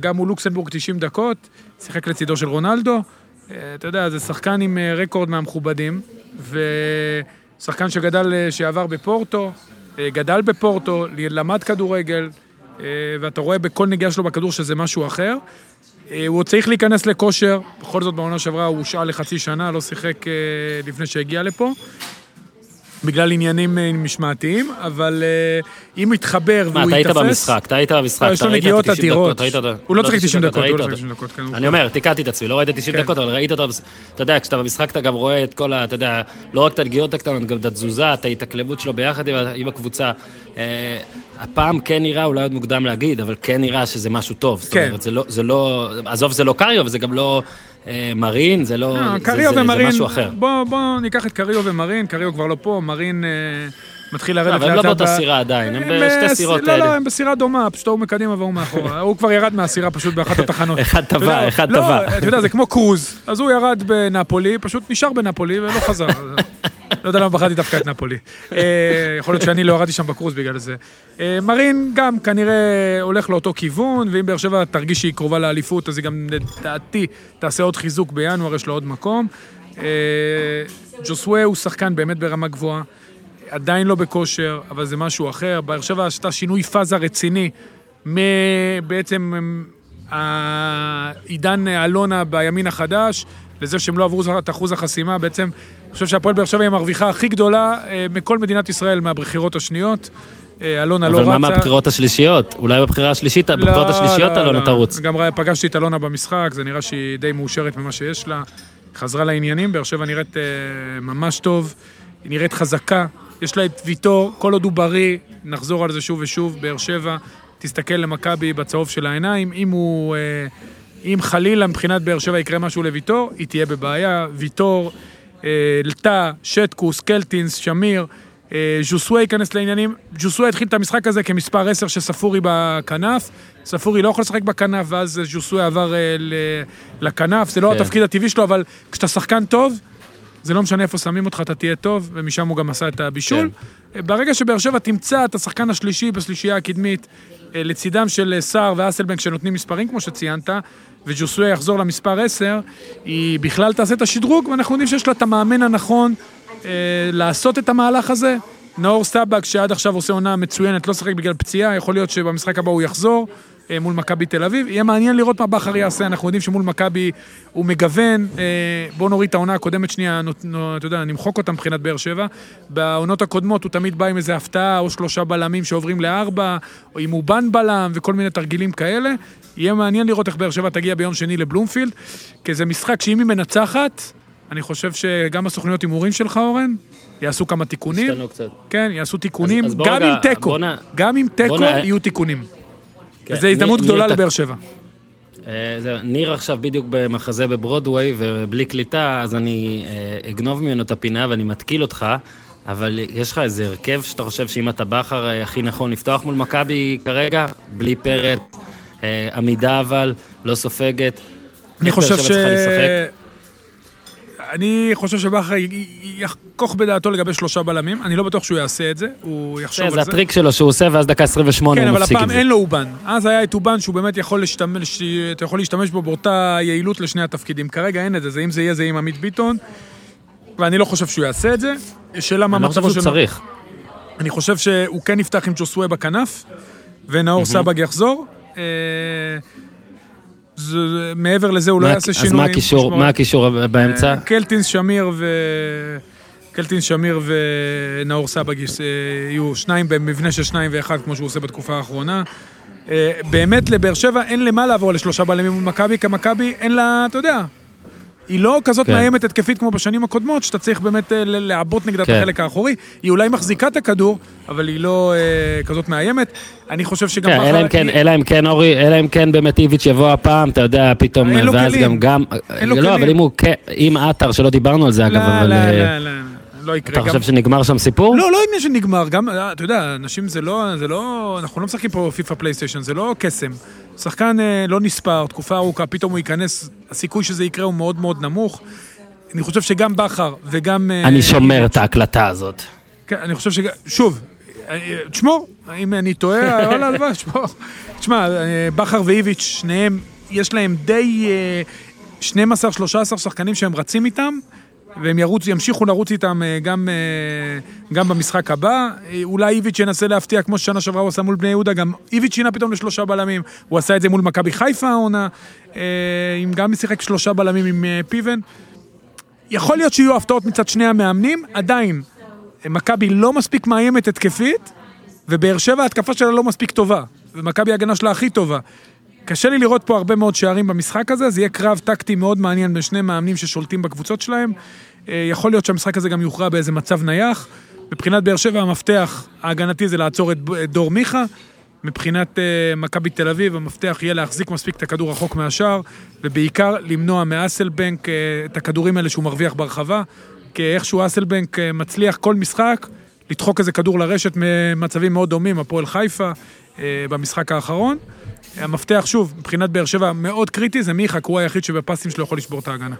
גם מול לוקסנבורג 90 דקות, שיחק לצידו של רונלדו. אה, אתה יודע, זה שחקן עם אה, רקורד מהמכובדים, ושחקן שגדל, אה, שעבר בפורטו, גדל בפורטו, למד כדורגל, ואתה רואה בכל נגיעה שלו בכדור שזה משהו אחר. הוא עוד צריך להיכנס לכושר, בכל זאת בעונה שעברה הוא הושעה לחצי שנה, לא שיחק לפני שהגיע לפה. בגלל עניינים אה, משמעתיים, אבל אה, אם יתחבר מה, והוא אתה היית ייתפס... במשחק, אתה היית במשחק, אה, יש לו נגיעות את ה-90 אדירות. הוא לא לא צריך 90 דקות, הוא לא צריך אותו. 90 דקות, כן. אני אומר, תיקנתי את עצמי, לא ראיתי 90 כן. דקות, אבל ראית אותו, אתה יודע, כשאתה במשחק אתה גם רואה את כל ה... אתה יודע, לא רק את הנגיעות הקטנות, גם את התזוזה, את ההתאקלמות שלו ביחד עם הקבוצה. הפעם כן נראה, אולי עוד מוקדם להגיד, אבל כן נראה שזה משהו טוב. זאת כן. אומרת, זה לא- זה לא... עזוב, זה לא קריו, וזה גם לא מרין, זה לא... אה, זה- קריו זה- זה ומרין, משהו אחר. בוא, בוא ניקח את קריו ומרין, קריו כבר לא פה, מרין אה, מתחיל לרדת אבל הם לא לאט לאט באותה סירה עדיין, הם בשתי סירות לא, לא, האלה. הם בסירה דומה, פשוט ההוא מקדימה והוא מאחורה. הוא כבר ירד מהסירה פשוט באחת התחנות. [LAUGHS] אחד טבע, אחד לא, טבע. אתה יודע, זה כמו קרוז. אז הוא ירד בנפולי, פשוט נשאר בנפולי ולא חזר. [LAUGHS] לא יודע למה בחרתי דווקא את נפולי. אה, יכול להיות שאני לא ירדתי שם בקרוז בגלל זה. אה, מרין גם כנראה הולך לאותו כיוון, ואם באר שבע תרגיש שהיא קרובה לאליפות, אז היא גם לדעתי תעשה עוד חיזוק בינואר, יש לו עוד מקום. אה, ג'וסווה הוא שחקן באמת ברמה גבוהה. עדיין לא בכושר, אבל זה משהו אחר. באר שבע עשתה שינוי פאזה רציני, בעצם העידן אלונה בימין החדש, לזה שהם לא עברו את אחוז החסימה, בעצם, אני חושב שהפועל באר שבע היא המרוויחה הכי גדולה אה, מכל מדינת ישראל מהבחירות השניות. אה, אלונה לא אבל רצה. מה מהבחירות השלישיות? אולי בבחירה השלישית, בבחירות השלישיות לא, אלונה לא. תרוץ. גם פגשתי את אלונה במשחק, זה נראה שהיא די מאושרת ממה שיש לה. חזרה לעניינים, באר שבע נראית אה, ממש טוב, היא נראית חזקה, יש לה את ויטור, כל עוד הוא בריא, נחזור על זה שוב ושוב, באר שבע, תסתכל למכבי בצהוב של העיניים, אם הוא... אם חלילה מבחינת באר שבע יקרה משהו לוויטור, היא תהיה בבעיה. ויטור, אה, לטא, שטקוס, קלטינס, שמיר, אה, ז'וסווה ייכנס לעניינים. ז'וסווה התחיל את המשחק הזה כמספר 10 של ספורי בכנף. ספורי לא יכול לשחק בכנף, ואז ז'וסווה עבר אה, לכנף. זה לא כן. התפקיד הטבעי שלו, אבל כשאתה שחקן טוב, זה לא משנה איפה שמים אותך, אתה תהיה טוב, ומשם הוא גם עשה את הבישול. כן. ברגע שבאר שבע תמצא את השחקן השלישי בשלישייה הקדמית, לצידם של סער ואסלבנק שנותנים מספרים, כמו שציינת, וג'וסויה יחזור למספר 10, היא בכלל תעשה את השדרוג, ואנחנו יודעים שיש לה את המאמן הנכון אה, לעשות את המהלך הזה. נאור סטאבק, שעד עכשיו עושה עונה מצוינת, לא שיחק בגלל פציעה, יכול להיות שבמשחק הבא הוא יחזור. אה, מול מכבי תל אביב. יהיה מעניין לראות מה בכר יעשה, אנחנו יודעים שמול מכבי הוא מגוון. אה, בואו נוריד את העונה הקודמת שנייה, אתה יודע, נמחוק אותה מבחינת באר שבע. בעונות הקודמות הוא תמיד בא עם איזה הפתעה, או שלושה בלמים שעוברים לארבע, או עם אובן בלם, וכל מיני תרגילים כאלה. יהיה מעניין לראות איך באר שבע תגיע ביום שני לבלומפילד, כי זה משחק שאם היא מנצחת, אני חושב שגם הסוכניות הימורים שלך, אורן, יעשו כמה תיקונים. השתנו קצת. כן, יעשו תיקונים, אז בוא גם רגע, עם תיקו. בוא נ- גם עם תיקו בוא נ- יהיו תיקונים. כן, וזו הזדמנות גדולה ניר, לבאר שבע. אה, ניר עכשיו בדיוק במחזה בברודוויי ובלי קליטה, אז אני אה, אגנוב ממנו את הפינה ואני מתקיל אותך, אבל יש לך איזה הרכב שאתה חושב שאם אתה בכר אה, הכי נכון לפתוח מול מכבי כרגע, בלי פרץ, עמידה אבל, לא סופגת. אני חושב ש... אני חושב שבכר יחכוך בדעתו לגבי שלושה בלמים, אני לא בטוח שהוא יעשה את זה, הוא יחשוב זה על זה. הטריק שלו שהוא עושה, ואז דקה 28 כן, הוא אבל מפסיק הפעם עם זה. אין לו אובן. אז היה את אובן שהוא באמת יכול להשתמש, אתה יכול להשתמש בו באותה יעילות לשני התפקידים. כרגע אין את זה, זה אם זה יהיה זה עם עמית ביטון, ואני לא חושב שהוא יעשה את זה. שאלה מה אני לא חושב שהוא. צריך. אני חושב שהוא כן יפתח עם ג'וסווה בכנף, ונאור סבג יחזור. זה- מעבר לזה הוא לא מה- יעשה אז שינויים. מה הקישור-. מה הקישור באמצע? אה, קלטינס שמיר ו... קלטינס שמיר ונאור סבג יש- אה, יהיו שניים במבנה של שניים ואחד, כמו שהוא עושה בתקופה האחרונה. אה, באמת לבאר שבע אין למה לעבור לשלושה בלמים מול מכבי, כי מכבי אין לה, אתה יודע, היא לא כזאת כן. מאיימת התקפית כמו בשנים הקודמות, שאתה צריך באמת אה, לעבות נגדה את כן. החלק האחורי. היא אולי מחזיקה את הכדור, אבל היא לא אה, כזאת מאיימת. אני חושב שגם כן, אלא אם כן, אלא אם כן, אורי, אלא אם כן באמת איביץ' יבוא הפעם, אתה יודע, פתאום, ואז. גם, גם, אין לו לא, כלים. אבל אם הוא, כן, אם עטר, שלא דיברנו על זה אגב, לא, אבל לא, אה, לא, לא, לא יקרה. אתה גם- חושב שנגמר שם סיפור? לא, לא עניין שנגמר, גם, אה, אתה יודע, אנשים זה לא, זה לא, אנחנו לא משחקים פה פיפא פלייסטיישן, זה לא קסם. שחקן אה, לא נספר, תקופה ארוכה, פתאום הוא ייכנס, הסיכוי שזה יקרה הוא מאוד מאוד נמוך. אני חושב שגם בכר וגם... אה, אני שומר את ההקלטה הזאת. כן, אני חושב שגם, שוב, תשמור, אם אני טועה, [LAUGHS] וואלה, הלוואי, תשמור. תשמע, בכר ואיביץ', שניהם, יש להם די אה, 12-13 שחקנים שהם רצים איתם, והם ירוץ, ימשיכו לרוץ איתם אה, גם, אה, גם במשחק הבא. אה, אולי איביץ' ינסה להפתיע, כמו ששנה שעברה הוא עשה מול בני יהודה, גם איביץ' שינה פתאום לשלושה בלמים. הוא עשה את זה מול מכבי חיפה העונה, עם גם שיחק שלושה בלמים עם פיבן. יכול להיות שיהיו הפתעות מצד שני המאמנים, עדיין, מכבי לא מספיק מאיימת התקפית, ובאר שבע ההתקפה שלה לא מספיק טובה, ומכבי ההגנה שלה הכי טובה. קשה לי לראות פה הרבה מאוד שערים במשחק הזה, זה יהיה קרב טקטי מאוד מעניין בין שני מאמנים ששולטים בקבוצות שלהם. אה, יכול להיות שהמשחק הזה גם יוכרע באיזה מצב נייח. מבחינת באר שבע המפתח ההגנתי זה לעצור את דור מיכה. מבחינת אה, מכבי תל אביב המפתח יהיה להחזיק מספיק את הכדור רחוק מהשער, ובעיקר למנוע מאסלבנק אה, את הכדורים האלה שהוא מרוויח ברחבה. כי איכשהו אסלבנק אה, מצליח כל משחק לדחוק איזה כדור לרשת ממצבים מאוד דומים, הפועל חיפה אה, במשחק האחרון. המפתח, שוב, מבחינת באר שבע מאוד קריטי, זה מיכה, הוא היחיד שבפסים שלו יכול לשבור את ההגנה.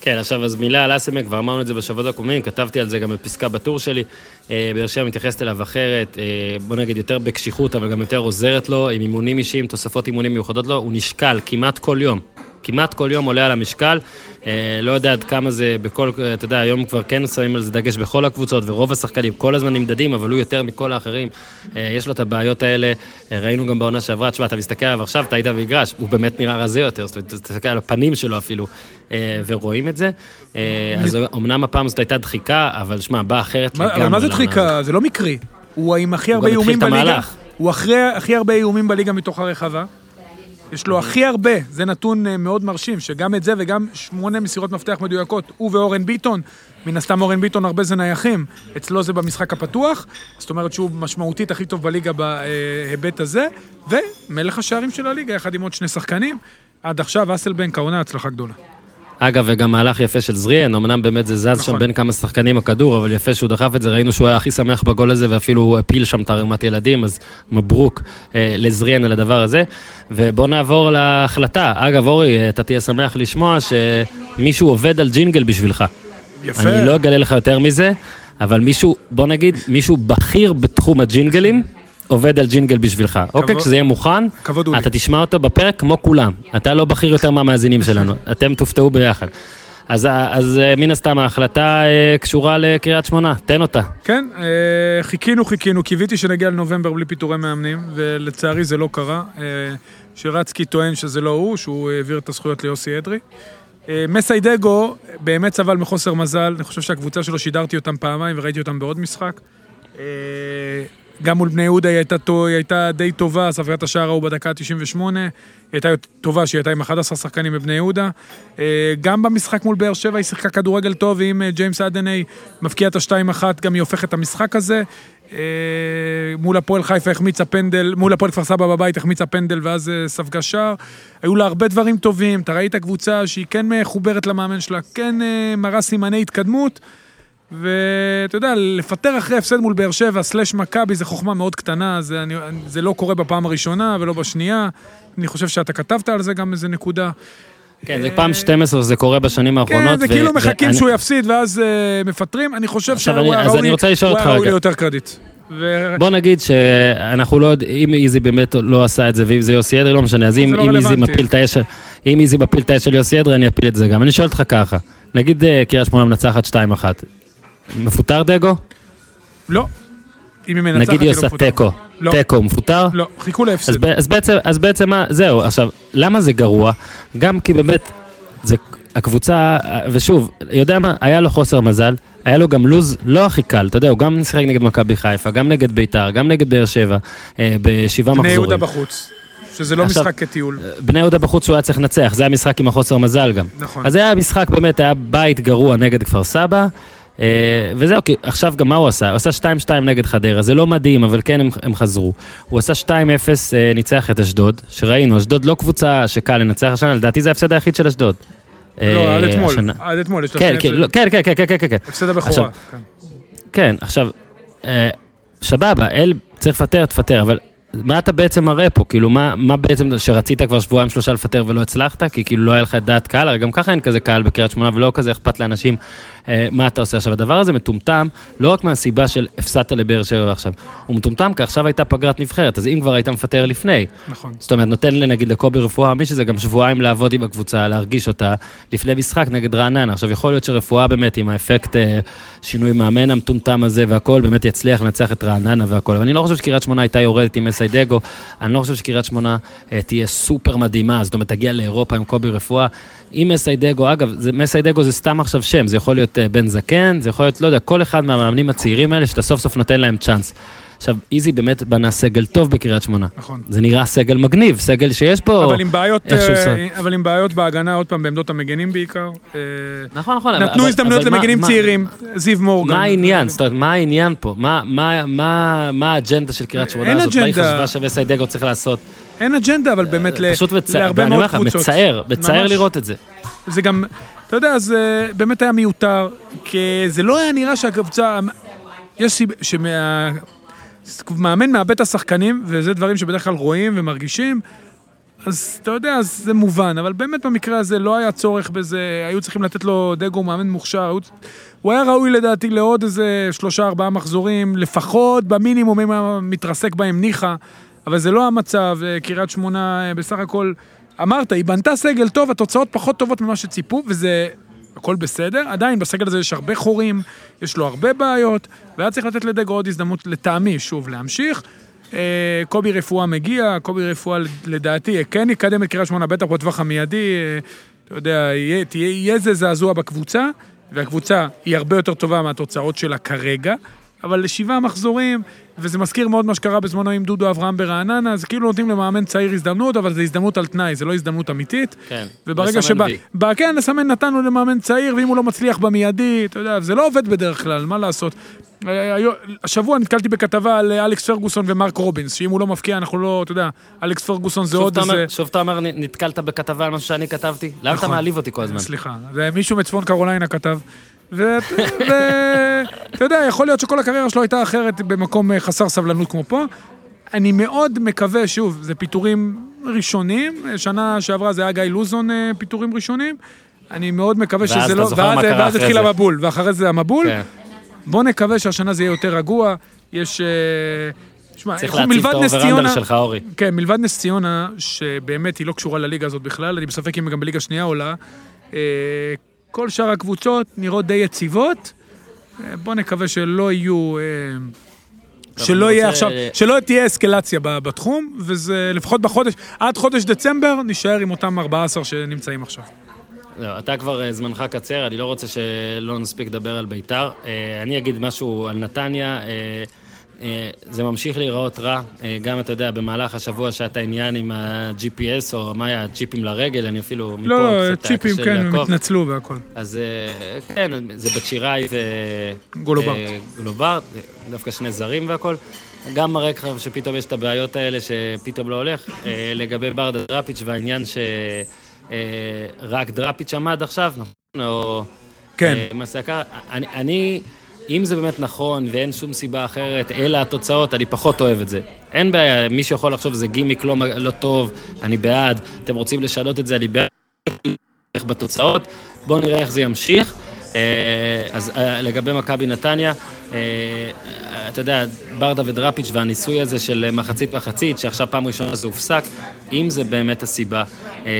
כן, עכשיו אז מילה על אסמק, כבר אמרנו את זה בשבועות הקודמים, כתבתי על זה גם בפסקה בטור שלי. אה, באר שבע מתייחסת אליו אחרת, אה, בוא נגיד יותר בקשיחות, אבל גם יותר עוזרת לו, עם אימונים אישיים, תוספות אימונים מיוחדות לו, הוא נשקל כמעט כל יום. כמעט כל יום עולה על המשקל, לא יודע עד כמה זה בכל, אתה יודע, היום כבר כן שמים על זה דגש בכל הקבוצות, ורוב השחקנים כל הזמן נמדדים, אבל הוא יותר מכל האחרים. אה, יש לו את הבעיות האלה, אה, ראינו גם בעונה שעברה, תשמע, אתה מסתכל עליו עכשיו, אתה היית במגרש, הוא באמת נראה רזה יותר, זאת אומרת, אתה מסתכל על הפנים שלו אפילו, אה, ורואים את זה. אה, אז אמנם הפעם זאת הייתה דחיקה, אבל שמע, באה אחרת לגמרי. אבל מה זה לעונה דחיקה? זה לא מקרי. הוא עם הכי הרבה גם התחיל איומים את בליגה. המהלך. הוא אחרי הכי הרבה איומים בליגה מתוך הרחבה. יש לו הכי הרבה, זה נתון אה, מאוד מרשים, שגם את זה וגם שמונה מסירות מפתח מדויקות, הוא ואורן ביטון, מן הסתם אורן ביטון הרבה זה נייחים, אצלו זה במשחק הפתוח, זאת אומרת שהוא משמעותית הכי טוב בליגה בהיבט הזה, ומלך השערים של הליגה, יחד עם עוד שני שחקנים. עד עכשיו אסלבנק העונה הצלחה גדולה. אגב, וגם מהלך יפה של זריאן, אמנם באמת זה זז נכון. שם בין כמה שחקנים הכדור, אבל יפה שהוא דחף את זה, ראינו שהוא היה הכי שמח בגול הזה, ואפילו הפיל שם את ערימת ילדים, אז מברוק אה, לזריאן על הדבר הזה. ובואו נעבור להחלטה. אגב, אורי, אה, אתה תהיה שמח לשמוע שמישהו עובד על ג'ינגל בשבילך. יפה. אני לא אגלה לך יותר מזה, אבל מישהו, בוא נגיד, מישהו בכיר בתחום הג'ינגלים, עובד על ג'ינגל בשבילך. אוקיי, כשזה יהיה מוכן, כבוד הוא לי. אתה תשמע אותו בפרק כמו כולם. אתה לא בכיר יותר מהמאזינים שלנו, אתם תופתעו ביחד. אז, אז אה, מן הסתם ההחלטה אה, קשורה לקריית שמונה, תן אותה. כן, אה, חיכינו, חיכינו, קיוויתי שנגיע לנובמבר בלי פיטורי מאמנים, ולצערי זה לא קרה. שרצקי טוען שזה לא הוא, שהוא העביר את הזכויות ליוסי אדרי. מסיידגו באמת סבל מחוסר מזל, אני חושב שהקבוצה שלו, שידרתי אותם פעמיים וראיתי אותם בעוד משחק. גם מול בני יהודה היא הייתה, היא הייתה די טובה, ספגת השער ההוא בדקה ה-98, היא הייתה טובה שהיא הייתה עם 11 שחקנים בבני יהודה. אה, גם במשחק מול באר שבע היא שיחקה כדורגל טוב, ועם אה, ג'יימס אדני מבקיע את ה-2-1, גם היא הופכת את המשחק הזה. אה, מול הפועל חיפה החמיצה פנדל, מול הפועל כפר סבא בבית החמיצה פנדל ואז ספגה שער. היו לה הרבה דברים טובים, אתה ראית קבוצה שהיא כן מחוברת למאמן שלה, כן אה, מראה סימני התקדמות. ואתה יודע, לפטר אחרי הפסד מול באר שבע, סלאש מכבי, זה חוכמה מאוד קטנה, זה, אני, זה לא קורה בפעם הראשונה ולא בשנייה. אני חושב שאתה כתבת על זה גם איזה נקודה. כן, זה פעם 12 שזה קורה בשנים האחרונות. כן, זה כאילו מחכים שהוא יפסיד ואז אה, מפטרים, אני חושב שהוא היה ראוי. ליותר קרדיט. ו- בוא נגיד שאנחנו לא יודעים, אם איזי באמת לא עשה את זה, ואם זה יוסי אדרי, לא משנה, אז אם זה לא אם איזי. מפיל את האש, אם איזי מפיל את האש של יוסי אדרי, אני אפיל את זה גם. אני שואל אותך ככה, נגיד אה, קריית שמונה מנצחת 2-1, מפוטר דגו? לא. אם היא מנצחת, נגיד היא לא עושה מפוטרת. תיקו, לא. תיקו, הוא מפוטר? לא, חיכו להפסד. אז, בעצם, אז בעצם מה, זהו, עכשיו, למה זה גרוע? גם כי באמת, זה הקבוצה, ושוב, יודע מה, היה לו חוסר מזל, היה לו גם לוז לא הכי קל, אתה יודע, הוא גם שיחק נגד מכבי חיפה, גם נגד ביתר, גם נגד באר שבע, אה, בשבעה בני יהודה מחזורים. בחוץ. שזה לא עכשיו- משחק כטיול. בני יהודה בחוץ שהוא היה צריך לנצח, זה היה משחק עם החוסר מזל גם. נכון. אז זה היה משחק באמת, היה בית גרוע נגד כפר סבא, אה, וזהו, כי עכשיו גם מה הוא עשה? הוא עשה 2-2 נגד חדרה, זה לא מדהים, אבל כן הם, הם חזרו. הוא עשה 2-0, אה, ניצח את אשדוד, שראינו, אשדוד לא קבוצה שקל לנצח השנה, לדעתי זה ההפסד היחיד של אשדוד. לא, אה, עד אתמול. השנה. עד אתמול. יש לה כן, כן, לא, כן, כן, כן, כן, כן, כן. הפסד הבכורה. עכשיו, כן. כן, עכשיו, אה, סבבה, אל צריך לפטר, תפטר, אבל מה אתה בעצם מראה פה? כאילו, מה, מה בעצם, שרצית כבר שבועיים שלושה לפטר ולא הצלחת? כי כאילו לא היה לך דעת קהל, הרי גם ככה אין כזה קהל בקריית שמונה ולא כזה אכפת לאנשים אה, מה אתה עושה עכשיו. הדבר הזה מטומטם, לא רק מהסיבה של הפסדת לבאר שבע עכשיו, הוא מטומטם כי עכשיו הייתה פגרת נבחרת, אז אם כבר היית מפטר לפני, נכון. זאת אומרת, נותן נגיד לקובי רפואה, מי שזה גם שבועיים לעבוד עם הקבוצה, להרגיש אותה, לפני משחק נגד רעננה. עכשיו, יכול להיות שרפואה באמת, עם האפקט אה, שינוי מאמן המטומטם הזה והכל, באמת יצליח לנצח את רעננה והכל. אבל אני לא חושב שקריית שמונה הייתה יורדת עם מסיידגו, אני לא חושב שקריית שמונה אה, תהיה סופר מדהימה, זאת אומרת, תגיע לאירופה עם קובי רפואה. עם מסיידגו, אגב, זה- מסיידגו זה סתם עכשיו שם, זה יכול להיות אה, בן זקן, זה יכול להיות, לא יודע, כל אחד מהמאמנים הצעירים האלה, שאתה סוף סוף נותן להם צ'אנס. עכשיו, איזי באמת בנה סגל טוב בקריית שמונה. נכון. זה נראה סגל מגניב, סגל שיש פה... אבל עם בעיות, אה. אבל עם בעיות בהגנה, עוד פעם, בעמדות המגנים בעיקר. אה, נכון, נכון. נתנו אבל- הזדמנויות אבל מה- למגנים מה- צעירים, זיו מורגן. מה העניין? זאת אומרת, מה העניין פה? מה- מה- מה מה האג'נדה של קריית שמונה אין הזאת? מה היא אג'נדה. חשבה שווסיידגו צריך לעשות? אין אג'נדה, אבל באמת ל- פשוט מצער, להרבה ואני מאוד אומר לך, קבוצות. מצער, מצער. לראות את זה. זה גם, אתה יודע, זה באמת היה מיותר, כי זה לא היה נראה שהקבוצה, יש סיבה, שמה... מאמן מאבד את השחקנים, וזה דברים שבדרך כלל רואים ומרגישים, אז אתה יודע, אז זה מובן, אבל באמת במקרה הזה לא היה צורך בזה, היו צריכים לתת לו דגו מאמן מוכשר, היו... הוא היה ראוי לדעתי לעוד איזה שלושה ארבעה מחזורים, לפחות במינימום אם היה מתרסק בהם ניחא, אבל זה לא המצב, אה, קריית שמונה אה, בסך הכל, אמרת, היא בנתה סגל טוב, התוצאות פחות טובות ממה שציפו, וזה הכל בסדר, עדיין בסגל הזה יש הרבה חורים, יש לו הרבה בעיות, והיה צריך לתת לדגו עוד הזדמנות לטעמי, שוב, להמשיך. אה, קובי רפואה מגיע, קובי רפואה לדעתי כן יקדם את קריית שמונה, בטח בטווח המיידי, אתה יודע, יהיה איזה זעזוע בקבוצה, והקבוצה היא הרבה יותר טובה מהתוצאות שלה כרגע, אבל לשבעה מחזורים, וזה מזכיר מאוד מה שקרה בזמנו עם דודו אברהם ברעננה, זה כאילו נותנים למאמן צעיר הזדמנות, אבל זו הזדמנות על תנאי, זה לא הזדמנות אמיתית. כן. וברגע לסמן וי. כן, לסמן נתנו למאמן צעיר, ואם הוא לא מצליח במיידי, אתה יודע, זה לא עובד בדרך כלל, מה לעשות? אה, היו- השבוע נתקלתי בכתבה על אה, אלכס פרגוסון ומרק רובינס, שאם הוא לא מפקיע, אנחנו לא, אתה יודע, אלכס פרגוסון זה עוד איזה... שוב אתה אומר, נתקלת בכתבה על משהו שאני כתבתי? למה אתה נכון. מעליב אותי כל הזמן? סליחה, זה מישהו מצפון קרוליינה כתב. ואתה יודע, יכול להיות שכל הקריירה שלו הייתה אחרת במקום אה, חסר סבלנות כמו פה. אני מאוד מקווה, שוב, זה פיטורים ראשונים, שנה שעברה זה היה גיא לוזון אה, פיטורים ראשונים. אני מאוד מקווה ואז שזה אתה לא... זוכר מה ואז קרה ואז התחיל. המבול, ואחרי זה המבול. כן. בוא נקווה שהשנה זה יהיה יותר רגוע. יש... אה, שמע, צריך להציב את ה over-under שלך, אורי. כן, מלבד נס ציונה, שבאמת היא לא קשורה לליגה הזאת בכלל, אני בספק אם היא גם בליגה שנייה עולה. כל שאר הקבוצות נראות די יציבות. אה, בוא נקווה שלא יהיו... אה, שלא יהיה עכשיו, שלא תהיה אסקלציה בתחום, וזה לפחות בחודש, עד חודש דצמבר נישאר עם אותם 14 שנמצאים עכשיו. לא, אתה כבר אה, זמנך קצר, אני לא רוצה שלא נספיק לדבר על ביתר. אה, אני אגיד משהו על נתניה. אה, אה, זה ממשיך להיראות רע, אה, גם אתה יודע, במהלך השבוע שהיה עניין עם ה-GPS, או מה היה, צ'יפים לרגל, אני אפילו מפה לא, קצת היה צ'יפים, כן, הם. התנצלו והכל. אז אה, כן, זה בת שיראי גולוברט. וגולוברט, דווקא שני זרים והכל. גם מראה לך שפתאום יש את הבעיות האלה שפתאום לא הולך. אה, לגבי ברדה דראפיץ' והעניין שרק דראפיץ' עמד עכשיו, נכון? או... כן. אה? אני, אני, אם זה באמת נכון ואין שום סיבה אחרת, אלא התוצאות, אני פחות אוהב את זה. אין בעיה, מי שיכול לחשוב שזה גימיק לא, לא טוב, אני בעד. אתם רוצים לשנות את זה, אני בעד. בתוצאות. בואו נראה איך זה ימשיך. אה, אז אה, לגבי מכבי נתניה, אה, אתה יודע, ברדה ודראפיץ' והניסוי הזה של מחצית-מחצית, שעכשיו פעם ראשונה זה הופסק, אם זה באמת הסיבה,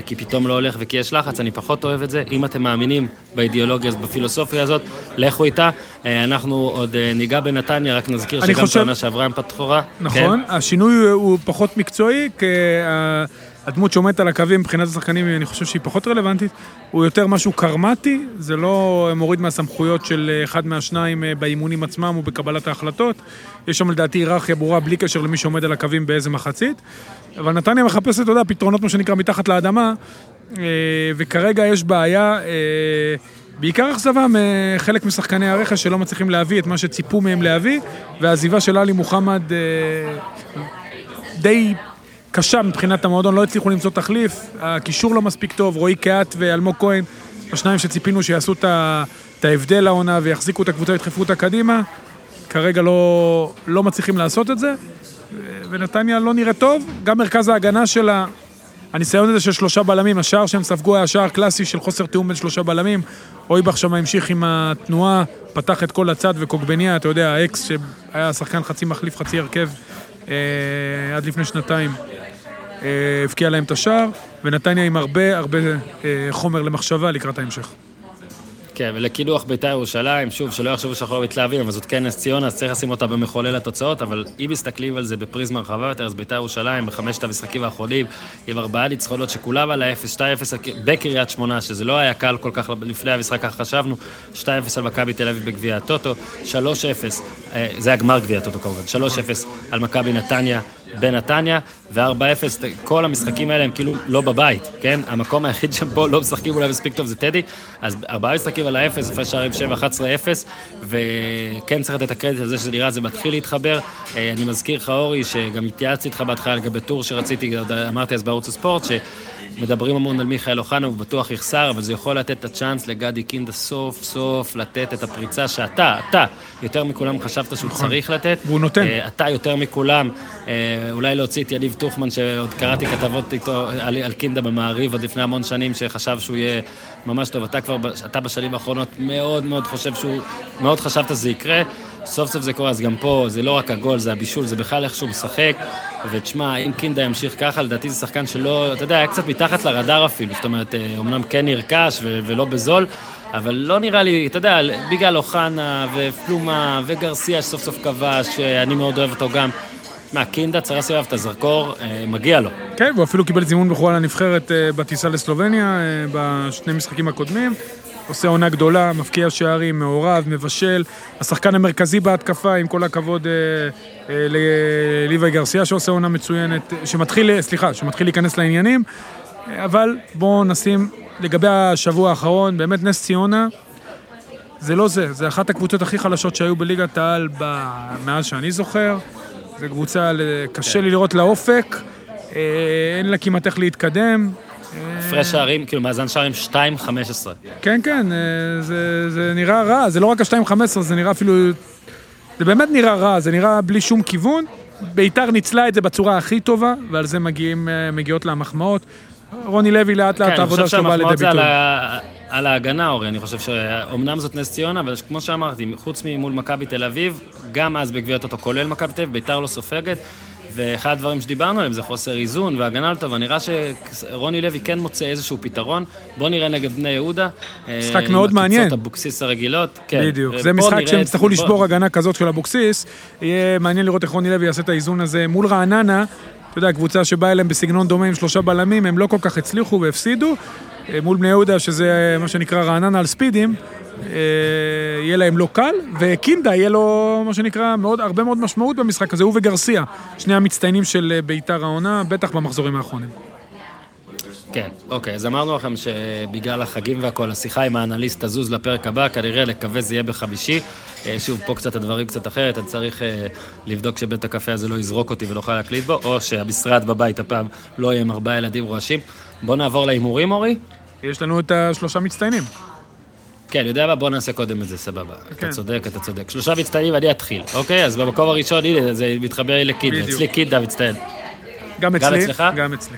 כי פתאום לא הולך וכי יש לחץ, אני פחות אוהב את זה. אם אתם מאמינים באידיאולוגיה, בפילוסופיה הזאת, לכו איתה. אנחנו עוד ניגע בנתניה, רק נזכיר שגם חושב- בעונה שעברה הם פתחו רע. נכון, השינוי הוא- פחות מקצועי, כי הדמות שעומדת על הקווים מבחינת השחקנים, אני חושב שהיא פחות רלוונטית. הוא יותר משהו קרמטי, זה לא מוריד מהסמכויות של אה, אחד מהשניים אה, באימונים עצמם ובקבלת ההחלטות. יש שם לדעתי היררכיה ברורה בלי קשר למי שעומד על הקווים באיזה מחצית. אבל נתניה מחפשת, אתה יודע, פתרונות, מה שנקרא, מתחת לאדמה, אה, וכרגע יש בעיה... אה, בעיקר אכזבה מחלק משחקני הרכש שלא מצליחים להביא את מה שציפו מהם להביא, והעזיבה של עלי מוחמד אה, די קשה מבחינת המועדון, לא הצליחו למצוא תחליף, הקישור לא מספיק טוב, רועי קהת ואלמוג כהן, השניים שציפינו שיעשו את ההבדל לעונה ויחזיקו את הקבוצה וידחפו אותה קדימה, כרגע לא, לא מצליחים לעשות את זה, ונתניה לא נראה טוב, גם מרכז ההגנה שלה, הניסיון הזה של שלושה בלמים, השער שהם ספגו היה שער קלאסי של חוסר תיאום בין שלושה בלמים, אויבך שם המשיך עם התנועה, פתח את כל הצד וקוגבניה, אתה יודע, האקס שהיה שחקן חצי מחליף, חצי הרכב עד לפני שנתיים, אה, הבקיע להם את השער, ונתניה עם הרבה הרבה אה, חומר למחשבה לקראת ההמשך. כן, ולקילוח בית"ר ירושלים, שוב, שלא יחשבו שאנחנו לא מתלהבים, אבל זאת כן נס ציונה, אז צריך לשים אותה במחולל התוצאות, אבל אם מסתכלים על זה בפריזמה רחבה יותר, אז בית"ר ירושלים, בחמשת המשחקים האחרונים, עם ארבעה ניצחונות שכולם על ה-0, 2-0 בקריית שמונה, שזה לא היה קל כל כך לפני המשחק, ככה חשבנו, 2-0 על מכבי תל אביב בגביע הטוטו, 3-0, אה, זה היה גמר גביע הטוטו כמובן, 3-0 על מכבי נתניה. בנתניה, ו-4-0, כל המשחקים האלה הם כאילו לא בבית, כן? המקום היחיד שבו לא משחקים אולי מספיק טוב זה טדי, אז ארבעה משחקים על האפס, הפרש שערים 7-11-0, וכן צריך לתת את הקרדיט על זה שזה נראה, זה מתחיל להתחבר. אה, אני מזכיר לך, אורי, שגם התייעצתי איתך בהתחלה לגבי טור שרציתי, אמרתי אז בערוץ הספורט, ש... מדברים המון על מיכאל אוחנה, הוא בטוח יחסר, אבל זה יכול לתת את הצ'אנס לגדי קינדה סוף סוף לתת את הפריצה שאתה, אתה, יותר מכולם חשבת שהוא צריך לתת. והוא נותן. אה, אתה יותר מכולם, אה, אולי להוציא את יניב טוחמן, שעוד קראתי כתבות איתו על, על קינדה במעריב עוד לפני המון שנים, שחשב שהוא יהיה ממש טוב. אתה כבר, אתה בשנים האחרונות מאוד מאוד חושב שהוא, מאוד חשבת שזה יקרה. סוף סוף זה קורה, אז גם פה זה לא רק הגול, זה הבישול, זה בכלל איך שהוא משחק. ותשמע, אם קינדה ימשיך ככה, לדעתי זה שחקן שלא, אתה יודע, היה קצת מתחת לרדאר אפילו. זאת אומרת, אה, אמנם כן נרכש ו- ולא בזול, אבל לא נראה לי, אתה יודע, בגלל אוחנה ופלומה וגרסיה שסוף סוף כבש, שאני מאוד אוהב אותו גם. מה, קינדה צריך לשים עליו את הזרקור, אה, מגיע לו. כן, והוא אפילו קיבל זימון בכורה לנבחרת אה, בטיסה לסלובניה אה, בשני משחקים הקודמים. עושה עונה גדולה, מבקיע שערים, מעורב, מבשל. השחקן המרכזי בהתקפה, עם כל הכבוד אה, אה, לליוואי גרסיה שעושה עונה מצוינת, אה, שמתחיל, אה, סליחה, שמתחיל להיכנס לעניינים. אה, אבל בואו נשים, לגבי השבוע האחרון, באמת נס ציונה, זה לא זה, זה אחת הקבוצות הכי חלשות שהיו בליגת העל ב- מאז שאני זוכר. זו קבוצה, ל- קשה לי לראות לאופק, אה, אין לה כמעט איך להתקדם. הפרש שערים, כאילו מאזן שערים 2-15. כן, כן, אה, זה, זה נראה רע, זה לא רק ה-2.15, זה נראה אפילו... זה באמת נראה רע, זה נראה בלי שום כיוון. ביתר ניצלה את זה בצורה הכי טובה, ועל זה מגיעים, אה, מגיעות לה המחמאות. רוני לוי לאט לאט כן, העבודה שלו באה לידי זה על, ביטוי. ה... על ההגנה, אורי. אני חושב שאומנם זאת נס ציונה, אבל כמו שאמרתי, חוץ ממול מכבי תל אביב, גם אז בגביע הטוטו, כולל מכבי תל אביב, ביתר לא סופגת. ואחד הדברים שדיברנו עליהם זה חוסר איזון והגנה לא טובה. נראה שרוני לוי כן מוצא איזשהו פתרון. בוא נראה נגד בני יהודה. משחק אה, מאוד עם מעניין. עקיצות אבוקסיס הרגילות. כן. בדיוק, ובוא זה משחק שהם יצטרכו בוא- לשבור הגנה כזאת של אבוקסיס. יהיה מעניין לראות איך רוני לוי יעשה את האיזון הזה מול רעננה. אתה יודע, קבוצה שבאה אליהם בסגנון דומה עם שלושה בלמים, הם לא כל כך הצליחו והפסידו. אה, מול בני יהודה, שזה אה, מה שנקרא רעננה על ספידים, אה, יהיה להם לא קל, וקינדה יהיה לו, מה שנקרא, מאוד, הרבה מאוד משמעות במשחק הזה, הוא וגרסיה, שני המצטיינים של אה, ביתר העונה, בטח במחזורים האחרונים. כן, אוקיי, אז אמרנו לכם שבגלל החגים והכל, השיחה עם האנליסט תזוז לפרק הבא, כנראה לקווה זה יהיה בחמישי. אה, שוב, פה קצת הדברים קצת אחרת, אני צריך אה, לבדוק שבית הקפה הזה לא יזרוק אותי ולא אוכל להקליט בו, או שהמשרד בבית הפעם לא יהיה עם ארבעה ילדים רועשים. בוא נעבור להימורים, אורי? יש לנו את השלושה מצטיינים. כן, יודע מה? בוא נעשה קודם את זה, סבבה. כן. אתה צודק, אתה צודק. שלושה מצטיינים, אני אתחיל, אוקיי? אז במקום הראשון, הנה, זה מתחבר לי. בדיוק. אצלי קינדה מצטיין. גם אצלי. אצלך? גם אצלי.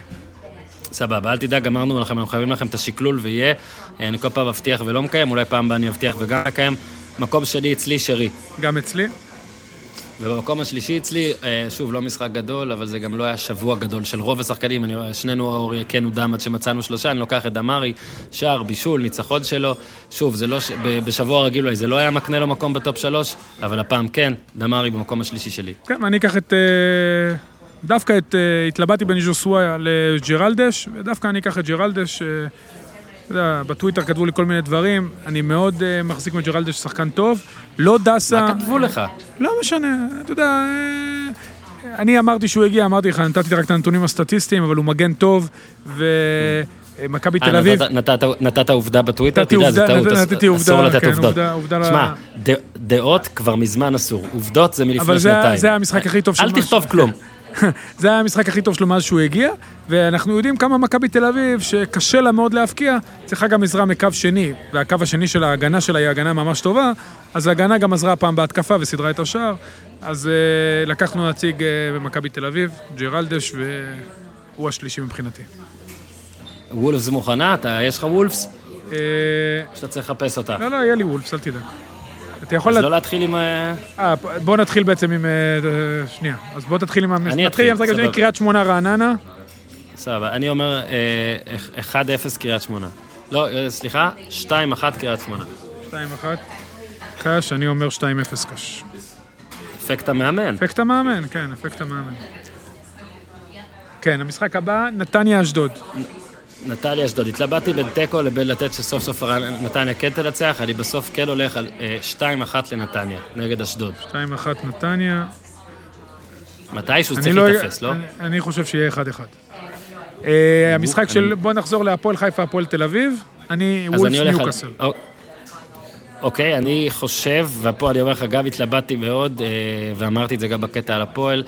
סבבה, אל תדאג, אמרנו לכם, אנחנו חייבים לכם את השקלול ויהיה. אה, אני כל פעם מבטיח ולא מקיים, אולי פעם הבאה אני אבטיח וגם מקיים. מקום שלי אצלי שרי. גם אצלי. ובמקום השלישי אצלי, אה, שוב, לא משחק גדול, אבל זה גם לא היה שבוע גדול של רוב השחקנים. אני, שנינו אורי כן הודם עד שמצאנו שלושה, אני לוקח את דמארי, שער, בישול, ניצחון שלו. שוב, זה לא, בשבוע רגיל אולי זה לא היה מקנה לו מקום בטופ שלוש, אבל הפעם כן, דמארי במקום השלישי שלי. כן, ואני אקח את... אה, דווקא את... אה, התלבטתי בין ז'וסוויה לג'רלדש, ודווקא אני אקח את ג'רלדש. אתה יודע, בטוויטר כתבו לי כל מיני דברים, אני מאוד מחזיק מג'רלדש שחקן טוב. לא דסה... מה כתבו לך? לא משנה, אתה יודע, אה, אני אמרתי שהוא הגיע, אמרתי לך, נתתי רק את הנתונים הסטטיסטיים, אבל הוא מגן טוב, ומכבי אה, תל אביב, נתת- עובדה בטוויטר? נתתי תדע, זה טעות, אסור לתת כן, עובדות. שמע, דעות כבר מזמן אסור, עובדות זה מלפני אבל זה, שנתיים. המשחק הכי טוב אל של- תכתוב כלום. [LAUGHS] [LAUGHS] זה היה המשחק הכי טוב שלו מאז שהוא הגיע, ואנחנו יודעים כמה מכבי תל אביב, שקשה לה מאוד להבקיע, צריכה גם עזרה מקו שני, והקו השני של ההגנה שלה היא הגנה ממש טובה, אז ההגנה גם עזרה פעם בהתקפה וסידרה את השער. אז uh, לקחנו נציג uh, במכבי תל אביב, ג'רלדש, והוא השלישי מבחינתי. וולפס מוכנה? אתה- יש לך וולפס? אה, שאתה צריך לחפש אותה. לא, לא, יהיה לי וולפס, אל תדאג. אתה יכול... אז לת- לא להתחיל עם... אה, אה, בוא נתחיל בעצם עם... אה, אה, שנייה. אז בוא תתחיל עם... אני עם אתחיל, השני, סבבה. קריית שמונה רעננה. סבבה. אני אומר אה, 1-0 קריית שמונה. לא, אה, סליחה, 2-1 קריית שמונה. 2-1. קאש, אני אומר 2-0 קאש. אפקט המאמן. אפקט המאמן, כן, אפקט המאמן. כן, המשחק הבא, נתניה נטליה אשדוד. התלבטתי בין תיקו לבין לתת שסוף סוף נתניה כן תנצח, אני בסוף כן הולך על אה, 2-1 לנתניה, נגד אשדוד. 2-1 נתניה. מתישהו צריך לא... להיתפס, לא? אני- חושב שיהיה 1-1. אה, המשחק של... בוא נחזור להפועל חיפה, הפועל תל אביב. אני וולף. ניוקאסל. א- אוקיי, אני חושב, ופה אני אומר לך, גם התלבטתי מאוד, אה, ואמרתי את זה גם בקטע על הפועל,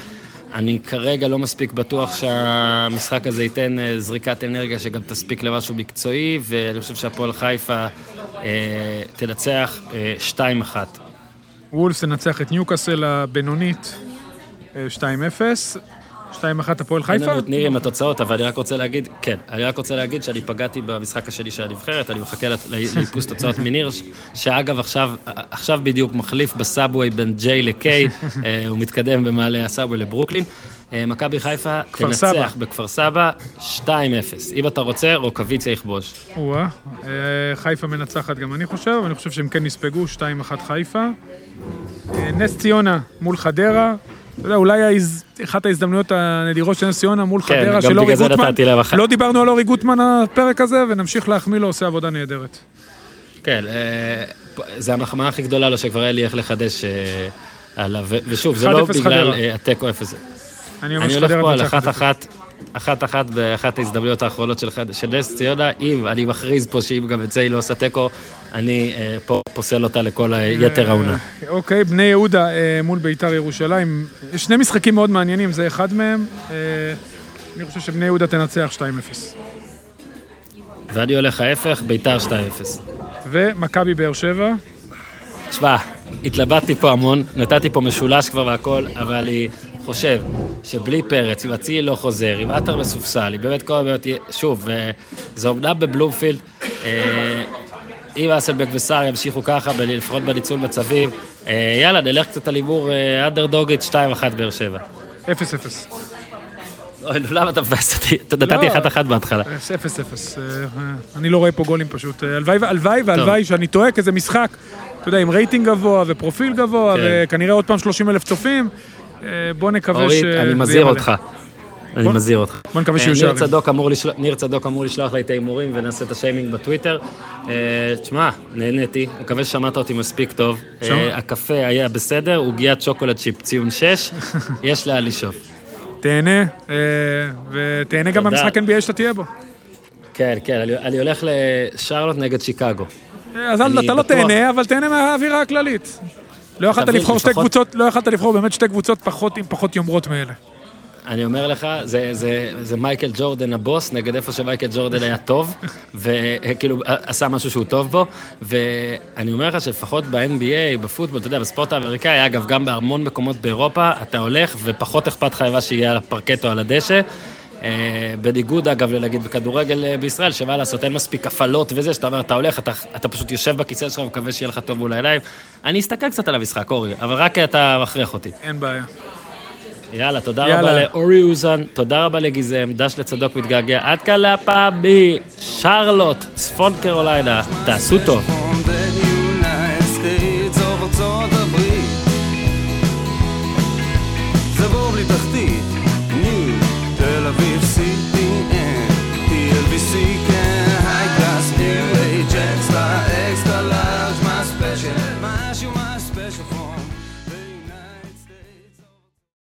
אני כרגע לא מספיק בטוח שהמשחק הזה ייתן אה, זריקת אנרגיה שגם תספיק למשהו מקצועי, ואני חושב שהפועל חיפה אה, תנצח אה, 2-1. וולף תנצח את ניוקאסל הבינונית אה, 2-0. 2-1 הפועל אין חיפה. לנו את ניר עם התוצאות, אבל אני רק רוצה להגיד, כן, אני רק רוצה להגיד שאני פגעתי במשחק השני של הנבחרת, אני מחכה לאיפוס תוצאות מניר, שאגב עכשיו, עכשיו בדיוק מחליף בסאבווי בין ג'יי לקיי, [LAUGHS] אה, הוא מתקדם במעלה הסאבווי לברוקלין. אה, מכבי חיפה כפר סבא. תנצח בכפר סבא 2-0. אם אתה רוצה, רוקוויציה יכבוש. או-אה, אה, חיפה מנצחת גם אני חושב, אני חושב שהם כן יספגו, 2-1 חיפה. נס ציונה מול חדרה. אתה יודע, אולי ההז- אחת ההזדמנויות הנדירות של נס ציונה מול כן, חדרה של אורי גוטמן. לא דיברנו על אורי גוטמן הפרק הזה, ונמשיך להחמיא לו, עושה עבודה נהדרת. כן, אה, זה המחמאה הכי גדולה לו שכבר היה לי איך לחדש אה, עליו, ושוב, זה 1-0 לא בגלל. אה, התיקו אפס. אני אומר אני הולך פה על. אחת-אחת, אחת-אחת באחת ההזדמנויות האחרונות של נס ציונה, אם אני מכריז פה שאם גם את זה היא לא עושה תיקו, אני אה, פה פוסל אותה לכל היתר העונה. אה, אוקיי, בני יהודה אה, מול ביתר ירושלים. שני משחקים מאוד מעניינים, זה אחד מהם. אה, אני חושב שבני יהודה תנצח 2-0. ואני הולך ההפך, ביתר 2-0. ומכבי באר שבע. תשמע, התלבטתי פה המון, נתתי פה משולש כבר והכל, אבל אני חושב שבלי פרץ, אם אצילי לא חוזר, אם עטר מסופסל, אם באמת כל הבעיות יהיה... שוב, אה, זה אומנם בבלומפילד, אה, אם אסלבק וסער ימשיכו ככה, לפחות בניצול מצבים, אה, יאללה, נלך קצת על הימור אנדרדוגית 2-1 באר שבע. 0-0. אוי, נו, למה אתה מבאס אותי? אתה נתתי לא. 1-1 בהתחלה. 0-0. אה, אני לא רואה פה גולים פשוט. הלוואי הלוואי והלוואי שאני טועה, כי זה משחק, אתה יודע, עם רייטינג גבוה ופרופיל גבוה, כן. וכנראה עוד פעם 30 אלף צופים. אה, בוא נקווה ש... אורית, אני מזהיר. אותך. אני מזהיר אותך. בוא נקווה אה, שיהיו ניר שערים. ניר צדוק אמור לשלוח לי את ההימורים ונעשה את השיימינג בטוויטר. אה, תשמע, נהניתי, מקווה ששמעת אותי מספיק טוב. אה, הקפה היה בסדר, עוגיית שוקולד צ'יפ ציון 6, [LAUGHS] יש לאן לשאוף. תהנה, אה, ותהנה גם. במשחק NBA שאתה תהיה בו. כן, כן, אני- אני הולך לשרלוט נגד שיקגו. אה, אז אתה לא תהנה, אבל תהנה מהאווירה הכללית. לא תבין, לבחור שתי קבוצות, לא יכולת לבחור באמת שתי קבוצות פחות עם פחות יומרות מאלה. אני אומר לך, זה, זה, זה מייקל ג'ורדן הבוס, נגד איפה שמייקל ג'ורדן היה טוב, [LAUGHS] וכאילו עשה משהו שהוא טוב בו, ואני אומר לך שלפחות ב-NBA, בפוטבול, אתה יודע, בספורט האמריקאי, אגב, גם בהמון מקומות באירופה, אתה הולך ופחות אכפת לך מה שיהיה על הפרקט או על הדשא. אה, בניגוד, אגב, לנגיד בכדורגל אה, בישראל, שמה לעשות, אין מספיק הפעלות וזה, שאתה אומר, אתה הולך, אתה, אתה פשוט יושב בכיסא שלך ומקווה שיהיה לך טוב מול העיניים. אני אסתכל קצת על המשחק, אורי, אבל רק אתה מכריח אותי. אין בעיה. יאללה, תודה יאללה. רבה לאורי אוזן, תודה רבה לגיזם, דש לצדוק מתגעגע. עד כאן להפעם משרלוט, צפון קרוליינה. תעשו טוב.